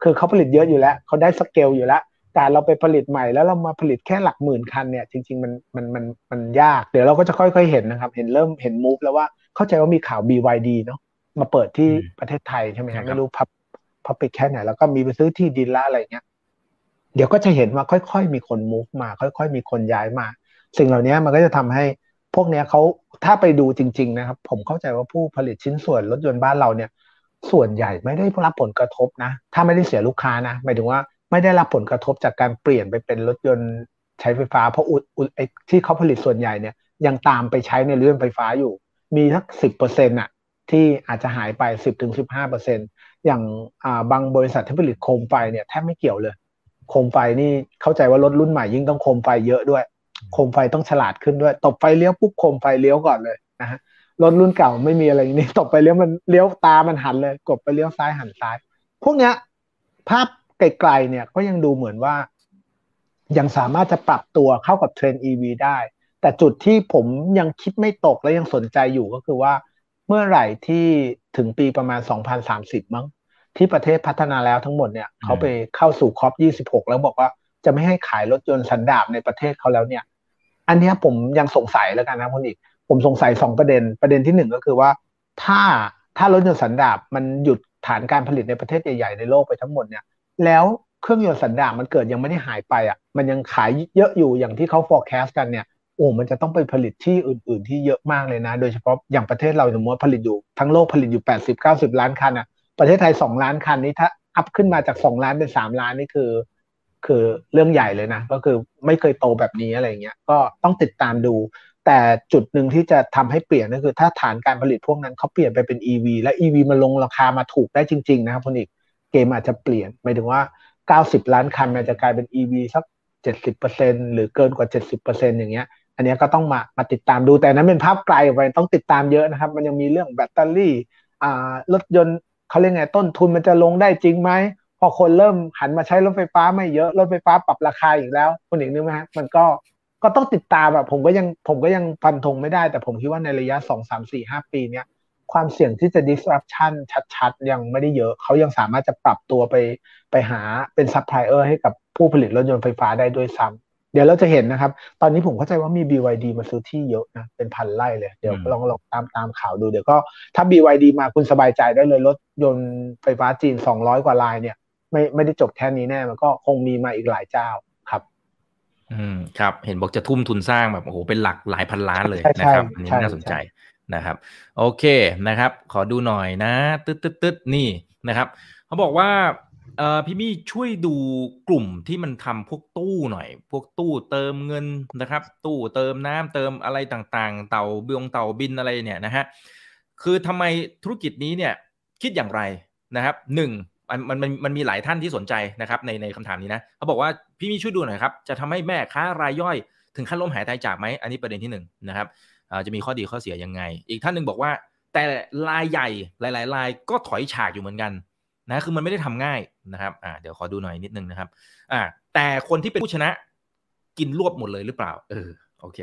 คือเขาผลิตเยอะอยู่แล้วเขาได้สเกลอยู่แล้วการเราไปผลิตใหม่แล้วเรามาผลิตแค่หลักหมื่นคันเนี่ยจริง ๆ มันมันมันมันยาก เดี๋ยวเราก็จะค่อยๆเห็นนะครับ เห็นเริ่มเห็น move แล้วว่าเข้าใจว่ามีข่าว BYD เนาะมาเปิดที่ประเทศไทยใช่ไหมครับไม่รู้พับพับปิดแค่ไหน แล้วก็มีไปซื้อที่ดินละอะไรเงี้ยเดี๋ยวก็จะเห็นว่าค่อยๆมีคน move มา ค่อย ๆ มีคนย้ายมา สิ่งเหล่านี้มันก็จะทำให้พวกเนี้ยเขาถ้าไปดูจริง ๆ นะครับ ผมเข้าใจว่าผู้ผลิตชิ้นส่วนรถยนต์บ้านเราเนี่ย ส่วนใหญ่ไม่ได้รับผลกระทบนะ ถ้าไม่ได้เสียลูกค้านะหมายถึงว่าไม่ได้รับผลกระทบจากการเปลี่ยนไปเป็นรถยนต์ใช้ไฟฟ้า เพราะอุดไอที่เขาผลิตส่วนใหญ่เนี่ยยังตามไปใช้ในเรื่องไฟฟ้าอยู่ มีสักสิบเปอร์เซ็นต์อะที่อาจจะหายไปสิบถึงสิบห้าเปอร์เซ็นต์อย่างอ่าบางบริษัทที่ผลิตโคมไฟเนี่ยแทบไม่เกี่ยวเลย โคมไฟนี่เข้าใจว่ารถรุ่นใหม่ยิ่งต้องโคมไฟเยอะด้วย โคมไฟต้องฉลาดขึ้นด้วย ตบไฟเลี้ยวปุ๊บโคมไฟเลี้ยวก่อนเลยนะฮะ รถรุ่นเก่าไม่มีอะไรนี่ตบไปเลี้ยวมันเลี้ยวตามันหันเลยกดไปเลี้ยวซ้ายหันซ้าย พวกเนี้ย ภาพไกลๆเนี่ยก็ยังดูเหมือนว่า ยังสามารถจะปรับตัวเข้ากับเทรนด์ EV ได้ แต่จุดที่ผมยังคิดไม่ตกและยังสนใจอยู่ก็คือว่า เมื่อไหร่ที่ถึงปีประมาณ 2030 มั้ง ที่ประเทศพัฒนาแล้วทั้งหมดเนี่ยเขาไปเข้าสู่คอป26 แล้วบอกว่าจะไม่ให้ขายรถยนต์สันดาปในประเทศเขาแล้วเนี่ย อันนี้ผมยังสงสัยแล้วกันนะคุณอีก ผมสงสัยสองประเด็น ประเด็นที่หนึ่งก็คือว่า ถ้าถ้ารถยนต์สันดาปมันหยุดฐานการผลิตในประเทศใหญ่ๆในโลกไปทั้งหมดเนี่ย แล้วเครื่องยนต์สันดาปมันเกิดยังไม่ได้หายไปอะ มันยังขายเยอะอยู่อย่างที่เขา forecast กันเนี่ยโอ้มันจะต้องไปผลิตที่อื่น ๆ ที่เยอะมากเลยนะ โดยเฉพาะอย่างประเทศเราสมมติว่าผลิตอยู่ทั้งโลกผลิตอยู่ 80 90 ล้านคันอะประเทศไทย 2 ล้านคันนี้ถ้าอัพขึ้นมาจาก 2 ล้านเป็น 3 ล้านนี่คือ คือเรื่องใหญ่เลยนะ ก็คือไม่เคยโตแบบนี้อะไรเงี้ยก็ต้องติดตามดู แต่จุดหนึ่งที่จะทำให้เปลี่ยนก็คือ ถ้าฐานการผลิตพวกนั้นเขาเปลี่ยนไปเป็น EV และ EV มันลงราคามาถูกได้จริง ๆ นะครับคุณอีกเกมอาจจะเปลี่ยนหมายถึงว่า 90 ล้านคันมันจะกลายเป็น EV สัก 70%หรือเกินกว่า 70%อย่างเงี้ย อันนี้ก็ต้องมามาติดตามดูแต่นั้นเป็นภาพไกลไปต้องติดตามเยอะนะครับ มันยังมีเรื่องแบตเตอรี่อ่ารถยนต์เขาเรียกไงต้นทุนมันจะลงได้จริงไหมพอคนเริ่มหันมาใช้รถไฟฟ้าไม่เยอะรถไฟฟ้าปรับราคาอีกแล้วคุณอีกนึกไหมฮะมันก็ ก็ต้องติดตามแบบผมก็ยังผมก็ยังฟันธงไม่ได้ แต่ผมคิดว่าในระยะสองสามสี่ห้าปีเนี้ยความเสี่ยงที่จะ disruption ชัดๆ ยังไม่ได้เยอะ เขายังสามารถจะปรับตัวไปไปหาเป็นซัพพลายเออร์ให้กับผู้ผลิตรถยนต์ไฟฟ้าได้ด้วยซ้ำเดี๋ยวเราจะเห็นนะครับ ตอนนี้ผมเข้าใจว่ามี BYD มาซื้อที่เยอะนะ เป็นพันไร่เลย เดี๋ยวลองลองตามตามข่าวดู เดี๋ยวก็ถ้า BYD มาคุณสบายใจได้เลยรถยนต์ไฟฟ้าจีน 200 กว่าลายเนี่ย ไม่ไม่ได้จบแค่นี้แน่ มันก็คงมีมาอีกหลายเจ้าครับ
อืมครับ เห็นบอกจะทุ่มทุนสร้างแบบโอ้โหเป็นหลักหลายพันล้านเลยนะครับอันนี้น่าสนใจนะครับ โอเคนะครับ ขอดูหน่อยนะ ตึ๊ดตึ๊ดตึ๊ดนี่นะครับเขาบอกว่าเอ่อพี่มี่ช่วยดูกลุ่มที่มันทำพวกตู้หน่อย พวกตู้เติมเงินนะครับ ตู้เติมน้ำเติมอะไรต่างๆ เต่าเบืองเต่าบินอะไรเนี่ยนะฮะคือทำไมธุรกิจนี้เนี่ยคิดอย่างไรนะครับหนึ่ง มันมันมันมันมีหลายท่านที่สนใจนะครับในในคำถามนี้นะเขาบอกว่าพี่มีช่วยดูหน่อยครับจะทำให้แม่ค้ารายย่อยถึงขั้นล้มหายตายจากไหมอันนี้ประเด็นที่หนึ่งนะครับจะมีข้อดีข้อเสียยังไง อีกท่านหนึ่งบอกว่า แต่รายใหญ่หลายๆรายก็ถอยฉากอยู่เหมือนกันนะคือมันไม่ได้ทำง่ายนะครับอ่าเดี๋ยวขอดูหน่อยนิดนึงนะครับอ่าแต่คนที่เป็นผู้ชนะกินรวบหมดเลยหรือเปล่าเออโอเค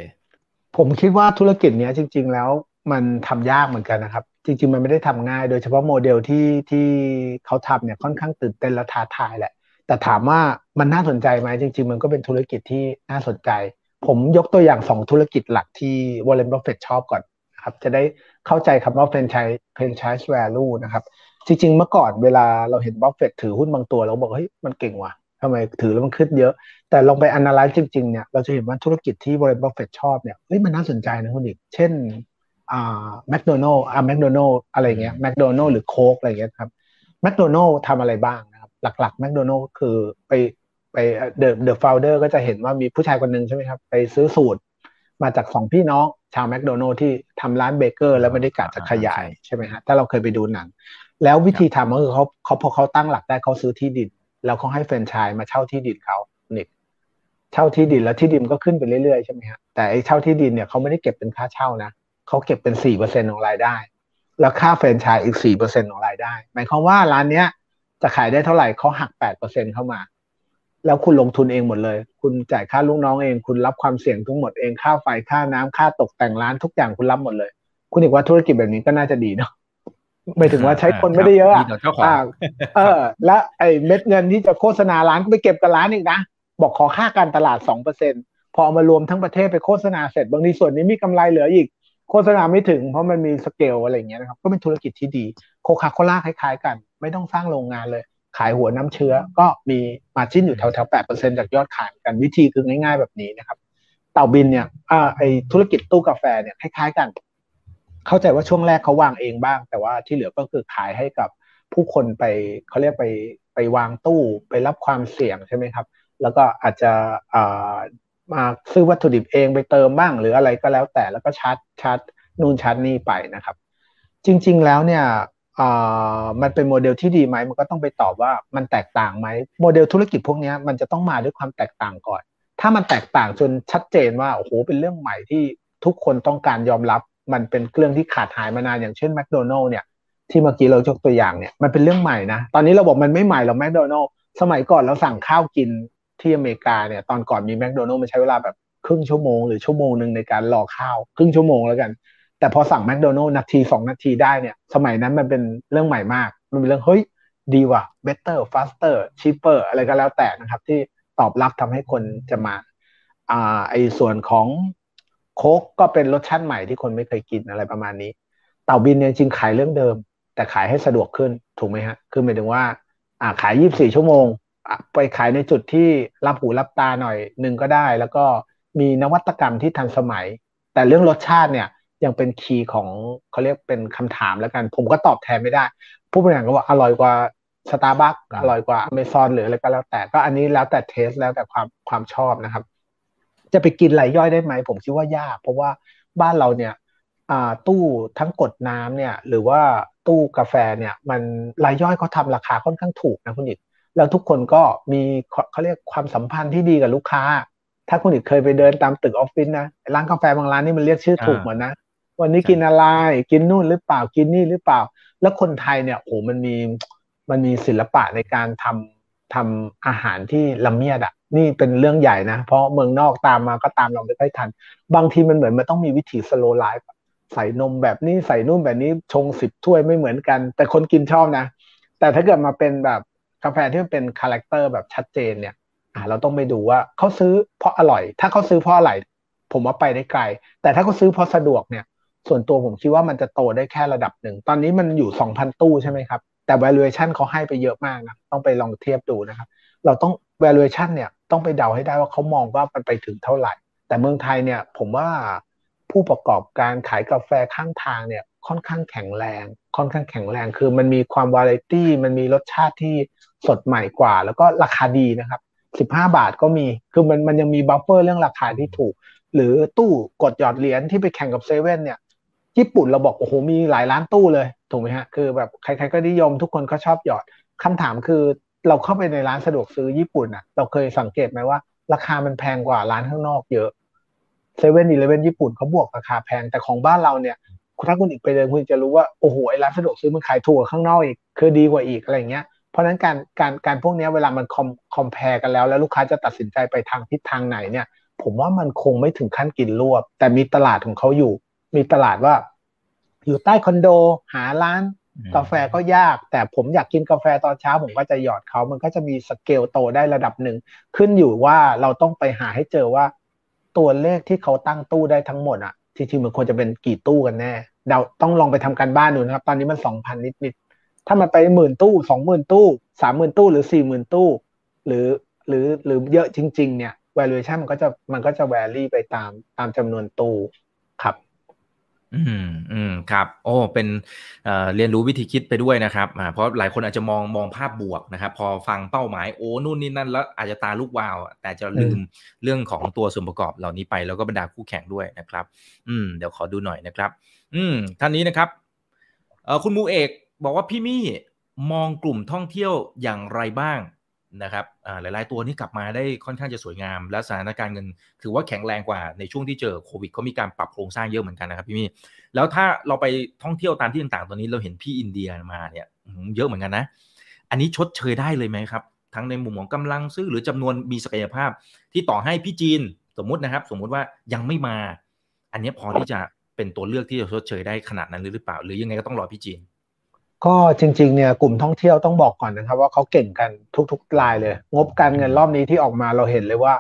ผมคิดว่าธุรกิจเนี้ยจริง ๆ แล้ว มันทำยากเหมือนกันนะครับ จริงๆ มันไม่ได้ทำง่าย โดยเฉพาะโมเดลที่ที่เขาทำเนี่ยค่อนข้างตื่นเต้นและท้าทายแหละ แต่ถามว่ามันน่าสนใจไหมจริง ๆ มันก็เป็นธุรกิจที่น่าสนใจ ผมยกตัวอย่างสองธุรกิจหลักที่วอร์เรนบัฟเฟตต์ชอบก่อนครับจะได้เข้าใจคำว่า franchise franchise value นะครับ จริง ๆ เมื่อก่อนเวลาเราเห็นบัฟเฟตต์ถือหุ้นบางตัวเราบอกเฮ้ยมันเก่งว่ะทำไมถือแล้วมันขึ้นเยอะ แต่ลองไป analyze จริงๆเนี่ยเราจะเห็นว่าธุรกิจที่บริษัทบัฟเฟตต์ชอบเนี่ยเฮ้ยมันน่าสนใจนะคุณอีก เช่น อ่าแมคโดนัลด์อ่าแมคโดนัลด์อะไรเงี้ยแมคโดนัลด์หรือโค้กอะไรเงี้ยครับแมคโดนัลด์ทำอะไรบ้างนะครับ หลักๆแมคโดนัลด์คือไปไป The The Founder ก็จะเห็นว่ามีผู้ชายคนหนึ่งใช่ไหมครับ ไปซื้อสูตรมาจากสองพี่น้องชาวแมคโดนัลด์ที่ทำร้านเบอร์เกอร์ แล้วไม่ได้กะจะขยายใช่ไหมฮะถ้าเราเคยไปดูหนัง แล้ววิธีทำก็คือเขาเขาพอเขาตั้งหลักได้เขาซื้อที่ดิน แล้วเขาให้แฟรนไชส์มาเช่าที่ดินเขานี่เช่าที่ดินแล้วที่ดินก็ขึ้นไปเรื่อยๆใช่ไหมฮะแต่ไอ้เช่าที่ดินเนี่ยเขาไม่ได้เก็บเป็นค่าเช่านะ เขาเก็บเป็นสี่เปอร์เซ็นของรายได้ แล้วค่าแฟรนไชส์อีกสี่เปอร์เซ็นของรายได้ หมายความว่าร้านเนี้ยจะขายได้เท่าไหร่เขาหักแปดเปอร์เซ็นเข้ามา แล้วคุณลงทุนเองหมดเลย คุณจ่ายค่าลูกน้องเอง คุณรับความเสี่ยงทั้งหมดเองค่าไฟค่าน้ำค่าตกแต่งร้านทุกอย่างคุณรับหมดเลย คุณอีกว่าธุรกิจแบบนี้ก็น่าจะดีเนาะไม่ถึงว่าใช้คนไม่ได้เยอะอะเออ แล้วไอ้เม็ดเงินที่จะโฆษณาร้านก็ไปเก็บกับร้านอีกนะ บอกขอค่าการตลาดสองเปอร์เซ็นพอเอามารวมทั้งประเทศไปโฆษณาเสร็จบางทีส่วนนี้มีกำไรเหลืออีก โฆษณาไม่ถึงเพราะมันมีสเกลอะไรอย่างเงี้ยนะครับ ก็เป็นธุรกิจที่ดีโคคาโคล่าคล้ายๆ กัน ไม่ต้องสร้างโรงงานเลย ขายหัวน้ำเชื้อ ก็มีมาจิ้นอยู่แถวๆแปดเปอร์เซ็นจากยอดขายกันวิธีคือง่าย ๆแบบนี้นะครับ เต่าบินเนี่ยอ่าไอธุรกิจตู้กาแฟเนี่ยคล้าย ๆ กัน เข้าใจว่าช่วงแรกเขาวางเองบ้าง แต่ว่าที่เหลือก็คือขายให้กับผู้คนไปเขาเรียกไปไปวางตู้ไปรับความเสี่ยงใช่ไหมครับ แล้วก็อาจจะ มาซื้อวัตถุดิบเองไปเติมบ้าง หรืออะไรก็แล้วแต่แล้วก็ชาร์จชาร์จนู่นชาร์จนี่ไปนะครับ จริง ๆแล้วเนี่ยมันเป็นโมเดลที่ดีไหมมันก็ต้องไปตอบว่ามันแตกต่างไหมโมเดลธุรกิจพวกนี้มันจะต้องมาด้วยความแตกต่างก่อน ถ้ามันแตกต่างจนชัดเจนว่าโอ้โหเป็นเรื่องใหม่ที่ทุกคนต้องการยอมรับ มันเป็นเรื่องที่ขาดหายมานานอย่างเช่นแมคโดนัลล์เนี่ยที่เมื่อกี้เรายกตัวอย่างเนี่ยมันเป็นเรื่องใหม่นะ ตอนนี้เราบอกมันไม่ใหม่หรอกแมคโดนัลล์สมัยก่อนเราสั่งข้าวกิน ที่อเมริกาเนี่ยตอนก่อนมีแมคโดนัลล์มันใช้เวลาแบบครึ่งชั่วโมงหรือชั่วโมงหนึ่งในการรอข้าวครึ่งชั่วโมงแล้วกัน แต่พอสั่งแมคโดนัลล์นาทีสองนาทีได้เนี่ย สมัยนั้นมันเป็นเรื่องใหม่มาก มันเป็นเรื่องเฮ้ยดีว่ะ better faster cheaper อะไรก็แล้วแต่นะครับ ที่ตอบรับทำให้คนจะมาอ่าไอส่วนของโค้กก็เป็นรสชาติใหม่ที่คนไม่เคยกินอะไรประมาณนี้ เต่าบินเนี่ยจริงขายเรื่องเดิม แต่ขายให้สะดวกขึ้นถูกไหมฮะ คือหมายถึงว่าอ่าขายยี่บสี่ชั่วโมง ไปขายในจุดที่รับหูรับตาหน่อยหนึ่งก็ได้ แล้วก็มีนวัตกรรมที่ทันสมัย แต่เรื่องรสชาติเนี่ยยังเป็นคีย์ของเขาเรียกเป็นคำถามแล้วกัน ผมก็ตอบแทนไม่ได้ ผู้บริหารก็ว่าอร่อยกว่าสตาร์บัคอร่อยกว่าอเมซอนหรืออะไรก็แล้วแต่ก็อันนี้แล้วแต่เทสแล้วแต่ความความชอบนะครับ จะไปกินไหลย่อยได้ไหม ผมคิดว่ายาก เพราะว่าบ้านเราเนี่ยตู้ทั้งกดน้ำเนี่ย หรือว่าตู้กาแฟเนี่ย มันรายย่อยเขาทาราคาค่อนข้างถูกนะคุณอิด แล้วทุกคนก็มีเขาเรียกความสัมพันธ์ที่ดีกับลูกค้า ถ้าคุณอีกเคยไปเดินตามตึกออฟฟิศนะร้านกาแฟบางร้านนี่มันเรียกชื่อถูกหมดนะ วันนี้กินอะไรกินนู่นหรือเปล่ากินนี่หรือเปล่า แล้วคนไทยเนี่ยโอ้มันมีมันมีศิลปะในการทำทำอาหารที่ละเมียดอะนี่เป็นเรื่องใหญ่นะ เพราะเมืองนอกตามมาก็ตามเราไม่ค่อยทัน บางทีมันเหมือนมันต้องมีวิถีสโลไลฟ์ใส่นมแบบนี้ใส่นู่นแบบนี้ชงสิบถ้วยไม่เหมือนกัน แต่คนกินชอบนะ แต่ถ้าเกิดมาเป็นแบบ กาแฟที่มันเป็น character แบบชัดเจนเนี่ยอ่าเราต้องไปดูว่าเขาซื้อเพราะอร่อย ถ้าเขาซื้อเพราะอะไรผมว่าไปได้ไกล แต่ถ้าเขาซื้อเพราะสะดวกเนี่ย ส่วนตัวผมคิดว่ามันจะโตได้แค่ระดับหนึ่ง ตอนนี้มันอยู่สองพันตู้ใช่ไหมครับ แต่ valuation เขาให้ไปเยอะมากนะต้องไปลองเทียบดูนะครับ เราต้อง valuation เนี่ยต้องไปเดาให้ได้ว่าเขามองว่ามันไปถึงเท่าไหร่ แต่เมืองไทยเนี่ยผมว่าผู้ประกอบการขายกาแฟข้างทางเนี่ย ค่อนข้างแข็งแรง ค่อนข้างแข็งแรง คือมันมีความวาไรตี้ มันมีรสชาติที่สดใหม่กว่า แล้วก็ราคาดีนะครับ15บาทก็มี คือมันมันยังมี buffer เรื่องราคาที่ถูก หรือตู้กดหยอดเหรียญที่ไปแข่งกับเซเว่นเนี่ย ญี่ปุ่นเราบอกโอ้โหมีหลายล้านตู้เลย ถูกไหมฮะ คือแบบใครๆก็นิยมทุกคนก็ชอบหยอดคำถามคือเราเข้าไปในร้านสะดวกซื้อญี่ปุ่นอะ เราเคยสังเกตไหมว่า ราคามันแพงกว่าร้านข้างนอกเยอะเซเว่นอีเลเว่นญี่ปุ่นเขาบวกราคาแพงแต่ของบ้านเราเนี่ย ถ้าคุณอีกไปเดินคุณจะรู้ว่าโอ้โหไอ้ร้านสะดวกซื้อมันขายถูกข้างนอกอีกคือดีกว่าอีกอะไรเงี้ยเพราะนั้นการการการพวกนี้เวลามันคอมคอมเพลกันแล้วแล้วลูกค้าจะตัดสินใจไปทางทิศทางไหนเนี่ย ผมว่ามันคงไม่ถึงขั้นกินรวบ แต่มีตลาดของเขาอยู่ มีตลาดว่า อยู่ใต้คอนโดหาร้านกาแฟก็ยาก แต่ผมอยากกินกาแฟตอนเช้า ผมก็จะหยอดเขามันก็จะมีสเกลโตได้ระดับหนึ่ง ขึ้นอยู่ว่าเราต้องไปหาให้เจอว่า ตัวเลขที่เขาตั้งตู้ได้ทั้งหมดอะ จริงมันควรจะเป็นกี่ตู้กันแน่เราต้องลองไปทำการบ้านดูนะครับ ตอนนี้มันสองพันนิดๆถ้ามันไปหมื่นตู้สองหมื่นตู้สามหมื่นตู้หรือสี่หมื่นตู้ หรือหรือหรือเยอะจริง ๆ เนี่ย valuation มันก็จะมันก็จะแวรี่ไปตามตามจำนวนตู้
อืมอืมครับ โอ้เป็นเอ่อเรียนรู้วิธีคิดไปด้วยนะครับอ่าเพราะหลายคนอาจจะมองมองภาพบวกนะครับ พอฟังเป้าหมายโอ้นู่นนี่นั่นแล้วอาจจะตาลูกวาว แต่จะลืมเรื่องของตัวส่วนประกอบเหล่านี้ไปแล้วก็บรรดาคู่แข่งด้วยนะครับ อืมเดี๋ยวขอดูหน่อยนะครับ อืมท่านนี้นะครับเอ่อคุณมูเอกบอกว่าพี่มี่มองกลุ่มท่องเที่ยวอย่างไรบ้าง นะครับหลาย ๆ ตัวนี่กลับมาได้ค่อนข้างจะสวยงาม และสถานการณ์เงิน ถือว่าแข็งแรงกว่าในช่วงที่เจอโควิดเขามีการปรับโครงสร้างเยอะเหมือนกันนะครับพี่มี่แล้วถ้าเราไปท่องเที่ยวตามที่ต่าง ๆ ตอนนี้เราเห็นพี่อินเดียมาเนี่ยเยอะเหมือนกันนะ อันนี้ชดเชยได้เลยไหมครับ ทั้งในมุมของกำลังซื้อหรือจำนวนมีศักยภาพ ที่ต่อให้พี่จีนสมมุตินะครับ สมมุติว่ายังไม่มา อันนี้พอที่จะเป็นตัวเลือกที่จะชดเชยได้ขนาดนั้นหรือเปล่า หรือยังไงก็ต้องรอพี่จีน
ก็จริงๆเนี่ยกลุ่มท่องเที่ยวต้องบอกก่อนนะครับ ว่าเขาเก่งกันทุกๆรายเลย งบการเงินรอบนี้ที่ออกมาเราเห็นเลยว่า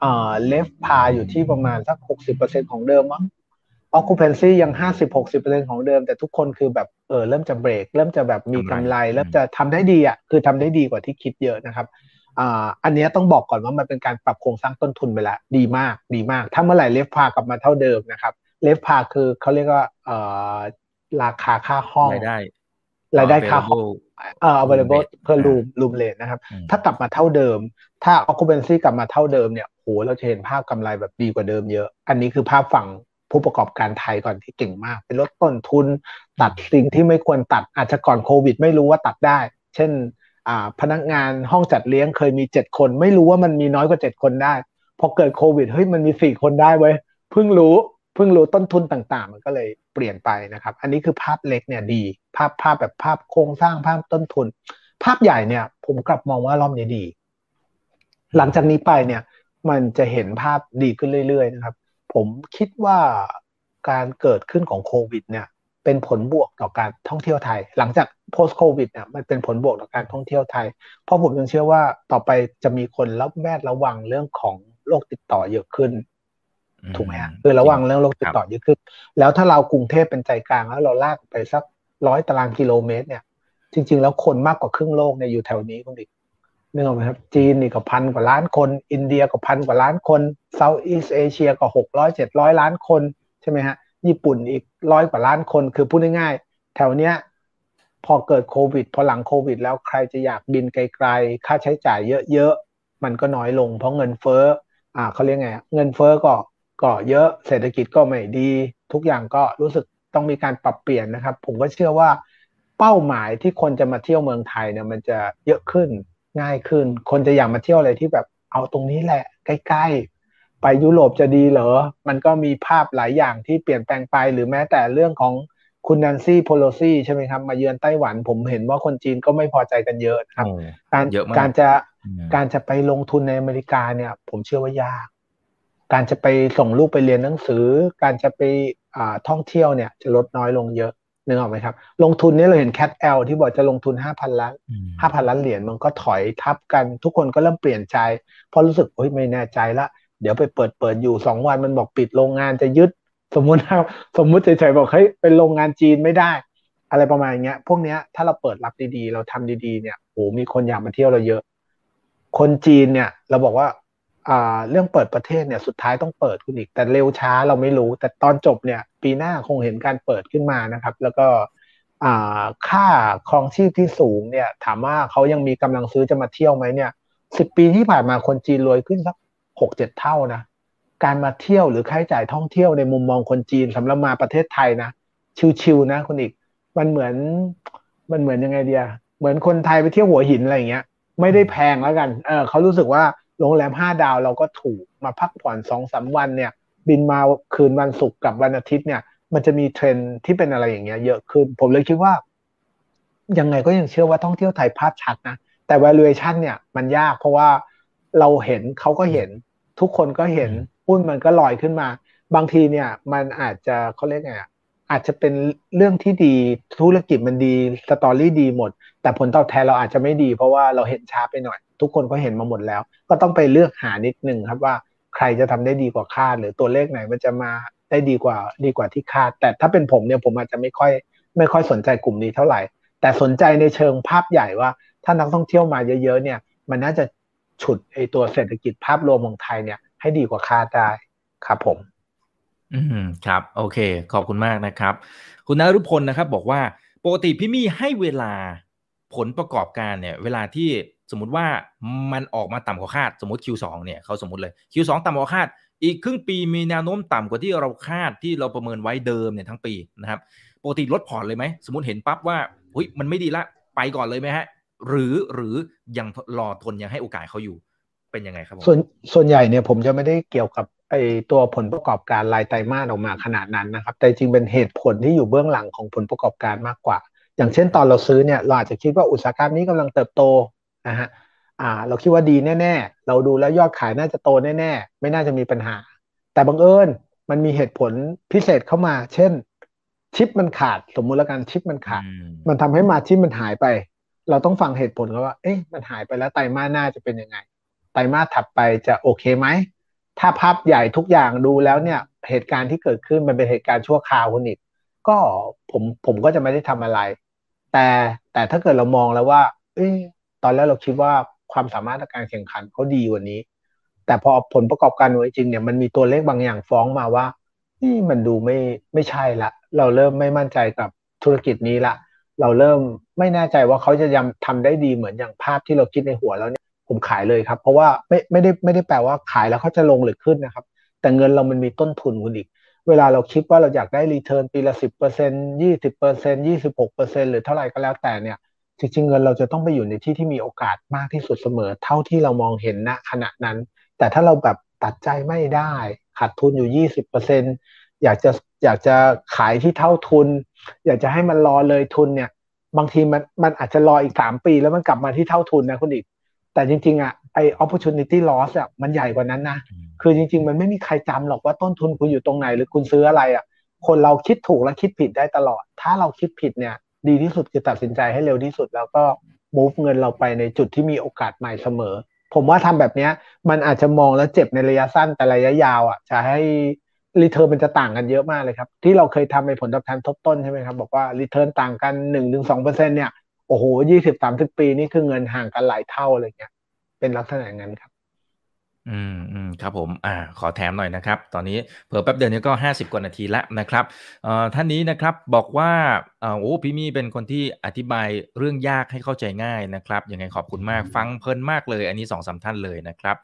เอ่อเลฟพาอยู่ที่ประมาณสักหกสิบเปอร์เซ็นของเดิมมั้งออคูเพนซียังห้าสิบหกสิบเปอร์เซ็นของเดิม แต่ทุกคนคือแบบเออเริ่มจะเบรก เริ่มจะแบบมีกำไร เริ่มจะทำได้ดีอะคือทำได้ดีกว่าที่คิดเยอะนะครับอ่าอันนี้ต้องบอกก่อนว่ามันเป็นการปรับโครงสร้างต้นทุนไปแล้วดีมากดีมาก ถ้าเมื่อไหร่เลฟพากลับมาเท่าเดิมนะครับเลฟพาคือเขาเรียกว่าเอ่อราคาค่าห้อง
รายได้
รายได้ค่าห้องเอ่อ available per room room rate นะครับ ถ้ากลับมาเท่าเดิม ถ้า occupancy กลับมาเท่าเดิมเนี่ยโหเราจะเห็นภาพกำไรแบบดีกว่าเดิมเยอะ อันนี้คือภาพฝั่งผู้ประกอบการไทยก่อนที่เก่งมาก เป็นลดต้นทุนตัดสิ่งที่ไม่ควรตัดอาจจะก่อนโควิด ไม่รู้ว่าตัดได้ เช่นพนักงานห้องจัดเลี้ยงเคยมีเจ็ดคน ไม่รู้ว่ามันมีน้อยกว่าเจ็ดคนได้ พอเกิดโควิดเฮ้ยมันมีสี่คนได้เว้ยเพิ่งรู้ เพิ่งรู้ต้นทุนต่างๆ มันก็เลยเปลี่ยนไปนะครับ อันนี้คือภาพเล็กเนี่ยดี ภาพภาพแบบภาพโครงสร้างภาพต้นทุน ภาพใหญ่เนี่ย ผมกลับมองว่ารอบนี้ดี หลังจากนี้ไปเนี่ย มันจะเห็นภาพดีขึ้นเรื่อยๆนะครับ ผมคิดว่าการเกิดขึ้นของโควิด เนี่ยเป็นผลบวกต่อการท่องเที่ยวไทย หลังจาก post covid เนี่ยมันเป็นผลบวกต่อการท่องเที่ยวไทย เพราะผมยังเชื่อว่าต่อไปจะมีคนรับแวดระวังเรื่องของโรคติดต่อเยอะขึ้น ถูกไหมฮะคือระวังเรื่องโรคติดต่อเยอะขึ้น แล้วถ้าเรากรุงเทพเป็นใจกลางแล้วเราลากไปสักร้อยตารางกิโลเมตร เนี่ย จริง ๆ แล้วคนมากกว่าครึ่งโลกเนี่ยอยู่แถวนี้คุณดินึกออกไหมครับ จีนนี่ก็พันกว่าล้านคน อินเดียก็พันกว่าล้านคนเซาท์อีสเอเชียก็หกร้อยเจ็ดร้อยล้านคนใช่ไหมฮะญี่ปุ่นอีกร้อยกว่าล้านคนคือพูดง่ายๆแถวเนี้ยพอเกิดโควิด พอหลังโควิด แล้วใครจะอยากบินไกลๆ ค่าใช้จ่ายเยอะๆ มันก็น้อยลง เพราะเงินเฟ้ออ่าเขาเรียกไง เงินเฟ้อก็ ก็เยอะเศรษฐกิจก็ไม่ดี ทุกอย่างก็รู้สึกต้องมีการปรับเปลี่ยนนะครับ ผมก็เชื่อว่าเป้าหมายที่คนจะมาเที่ยวเมืองไทยเนี่ยมันจะเยอะขึ้นง่ายขึ้น คนจะอยากมาเที่ยวอะไรที่แบบเอาตรงนี้แหละ ใกล้ๆ ไปยุโรปจะดีเหรอ มันก็มีภาพหลายอย่างที่เปลี่ยนแปลงไปหรือแม้แต่เรื่องของคุณนันซี่โพโลซี่ใช่ไหมครับ มาเยือนไต้หวันผมเห็นว่าคนจีนก็ไม่พอใจกันเยอะครับ การการจะการจะไปลงทุนในอเมริกาเนี่ย ผมเชื่อว่ายาก การจะไปส่งลูกไปเรียนหนังสือ การจะไปท่องเที่ยวเนี่ยจะลดน้อยลงเยอะนึกออกไหมครับ ลงทุนนี้เราเห็น CATL ที่บอกจะลงทุนห้าพันล้านห้าพันล้านเหรียญมันก็ถอยทับกัน ทุกคนก็เริ่มเปลี่ยนใจ เพราะรู้สึกเฮ้ยไม่แน่ใจละ เดี๋ยวไปเปิดเปิดอยู่สองวันมันบอกปิดโรงงานจะยึด สมมุติสมมุติเฉยๆบอกเฮ้ยเป็นโรงงานจีนไม่ได้ อะไรประมาณเงี้ย พวกเนี้ยถ้าเราเปิดรับดีๆ เราทำดีๆ เนี่ยโอ้มีคนอยากมาเที่ยวเราเยอะ คนจีนเนี่ย เราบอกว่าอ่า เรื่องเปิดประเทศเนี่ยสุดท้ายต้องเปิดคุณอีก แต่เร็วช้าเราไม่รู้ แต่ตอนจบเนี่ย ปีหน้าคงเห็นการเปิดขึ้นมานะครับ แล้วก็ค่าครองชีพที่สูงเนี่ย ถามว่าเขายังมีกำลังซื้อจะมาเที่ยวไหมเนี่ยสิบปีที่ผ่านมาคนจีนรวยขึ้นสักหกเจ็ดเท่านะการมาเที่ยวหรือค่าใช้จ่ายท่องเที่ยวในมุมมองคนจีนสำหรับมาประเทศไทยนะชิวๆนะคุณอีก มันเหมือนมันเหมือนยังไงเดียเหมือนคนไทยไปเที่ยวหัวหินอะไรอย่างเงี้ย ไม่ได้แพงแล้วกันเออเขารู้สึกว่า โรงแรมห้าดาวเราก็ถูกมาพักผ่อนสองสาวันเนี่ย บินมาคืนวันศุกร์กับวันอาทิตย์เนี่ย มันจะมีเทรนที่เป็นอะไรอย่างเงี้ยเยอะขึ้น ผมเลยคิดว่า ยังไงก็ยังเชื่อว่าท่องเที่ยวไทยภาพชัดนะแต่ valuation เนี่ยมันยากเพราะว่าเราเห็นเขาก็เห็น ทุกคนก็เห็นหุ้นมันก็ลอยขึ้นมา บางทีเนี่ย มันอาจจะเขาเรียกไง อาจจะเป็นเรื่องที่ดีธุรกิจมันดีสตอรี่ดีหมด แต่ผลตอบแทนเราอาจจะไม่ดี เพราะว่าเราเห็นช้าไปหน่อย ทุกคนก็เห็นมาหมดแล้ว ก็ต้องไปเลือกหานิดนึงครับว่าใครจะทำได้ดีกว่าคาด หรือตัวเลขไหนมันจะมาได้ดีกว่าดีกว่าที่คาด แต่ถ้าเป็นผมเนี่ยผมอาจจะไม่ค่อย ไม่ค่อยสนใจกลุ่มนี้เท่าไหร่ แต่สนใจในเชิงภาพใหญ่ว่า ถ้านักท่องเที่ยวมาเยอะๆเนี่ยมันน่าจะฉุดไอตัวเศรษฐกิจภาพรวมของไทยเนี่ยให้ดีกว่าคาดได้ครับผม
อืมครับ โอเค ขอบคุณมากนะครับ คุณนรุพลนะครับ บอกว่าปกติพี่มี่ให้เวลาผลประกอบการเนี่ย เวลาที่สมมติว่ามันออกมาต่ำกว่าคาด สมมติ Q2 เนี่ยเขาสมมติเลย Q2 ต่ำกว่าคาด อีกครึ่งปีมีแนวโน้มต่ำกว่าที่เราคาดที่เราประเมินไว้เดิมเนี่ยทั้งปีนะครับปกติลดพอร์ตเลยไหมสมมติเห็นปั๊บว่าเฮ้ยมันไม่ดีละไปก่อนเลยไหมฮะ หรือหรือยังรอทนยังให้โอกาสเขาอยู่เป็นยังไงครับ
ส่วนส่วนใหญ่เนี่ยผมจะไม่ได้เกี่ยวกับ ไอตัวผลประกอบการรายไตรมาสออกมาขนาดนั้นนะครับ แต่จริงเป็นเหตุผลที่อยู่เบื้องหลังของผลประกอบการมากกว่า อย่างเช่นตอนเราซื้อเนี่ยเราอาจจะคิดว่าอุตสาหกรรมนี้กำลังเติบโตนะฮะอ่า เราคิดว่าดีแน่ ๆ เราดูแล้วยอดขายน่าจะโตแน่ๆ ไม่น่าจะมีปัญหา แต่บังเอิญมันมีเหตุผลพิเศษเข้ามา เช่น ชิปมันขาดสมมุติแล้วกันชิปมันขาด มันทำให้มาชิปมันหายไป เราต้องฟังเหตุผลเขาว่า เอ๊ะมันหายไปแล้วไตรมาสหน้าจะเป็นยังไง ไตรมาสถัดไปจะโอเคไหม ถ้าภาพใหญ่ทุกอย่างดูแล้วเนี่ย เหตุการณ์ที่เกิดขึ้นมันเป็นเหตุการณ์ชั่วคราวคุณอีกก็ผมผมก็จะไม่ได้ทำอะไร แต่แต่ถ้าเกิดเรามองแล้วว่า เอ้ตอนแรกเราคิดว่าความสามารถในการแข่งขันเขาดีกว่านี้ แต่พอผลประกอบการจริงเนี่ยมันมีตัวเลขบางอย่างฟ้องมาว่านี่มันดูไม่ไม่ใช่ละเราเริ่มไม่มั่นใจกับธุรกิจนี้ละ เราเริ่มไม่แน่ใจว่าเขาจะยังทำได้ดีเหมือนอย่างภาพที่เราคิดในหัวแล้วเนี่ย ผมขายเลยครับ เพราะว่าไม่ไม่ได้ไม่ได้แปลว่าขายแล้วเขาจะลงหรือขึ้นนะครับ แต่เงินเรามันมีต้นทุนคุณอีก เวลาเราคิดว่าเราอยากได้รีเทิร์นปีละสิบเปอร์เซ็นยี่สิบเปอร์เซ็นยี่สิบหกเปอร์เซ็นหรือเท่าไหร่ก็แล้วแต่เนี่ยจริงๆเงินเราจะต้องไปอยู่ในที่ที่มีโอกาสมากที่สุดเสมอ เท่าที่เรามองเห็นณขณะนั้น แต่ถ้าเราแบบตัดใจไม่ได้ขาดทุนอยู่ยี่สิบเปอร์เซ็นอยากจะอยากจะขายที่เท่าทุน อยากจะให้มันรอเลยทุนเนี่ย บางทีมันมันอาจจะรออีกสามปีแล้วมันกลับมาที่เท่าทุนนะคุณอีก แต่จริงๆอะไอ opportunity loss อะมันใหญ่กว่านั้นนะคือจริง ๆ มันไม่มีใครจำหรอกว่าต้นทุนคุณอยู่ตรงไหนหรือคุณซื้ออะไรอะคนเราคิดถูกและคิดผิดได้ตลอด ถ้าเราคิดผิดเนี่ย ดีที่สุดคือตัดสินใจให้เร็วที่สุด แล้วก็ move เงินเราไปในจุดที่มีโอกาสใหม่เสมอ ผมว่าทำแบบนี้มันอาจจะมองแล้วเจ็บในระยะสั้นแต่ระยะยาวอะจะให้ return มันจะต่างกันเยอะมากเลยครับ ที่เราเคยทำในผลตอบแทนทบต้นใช่ไหมครับ บอกว่า return ต่างกันหนึ่งถึงสองเปอร์เซ็นเนี่ย โอ้โหยี่สิบสามสิบปีนี่คือเงินห่างกันหลายเท่าอะไรเงี้ย เป็นลักษณะอย่างนั้นครับ
อืมอืมครับผม อ่า ขอแถมหน่อยนะครับ ตอนนี้เผื่อแป๊บเดียวนี้ก็ห้าสิบกว่านาทีแล้วนะครับเอ่อท่านนี้นะครับบอกว่าเอ่อโอ้พี่มี่เป็นคนที่อธิบายเรื่องยากให้เข้าใจง่ายนะครับยังไงขอบคุณมากฟังเพลินมากเลย อันนี้สองสาท่านเลยนะครับ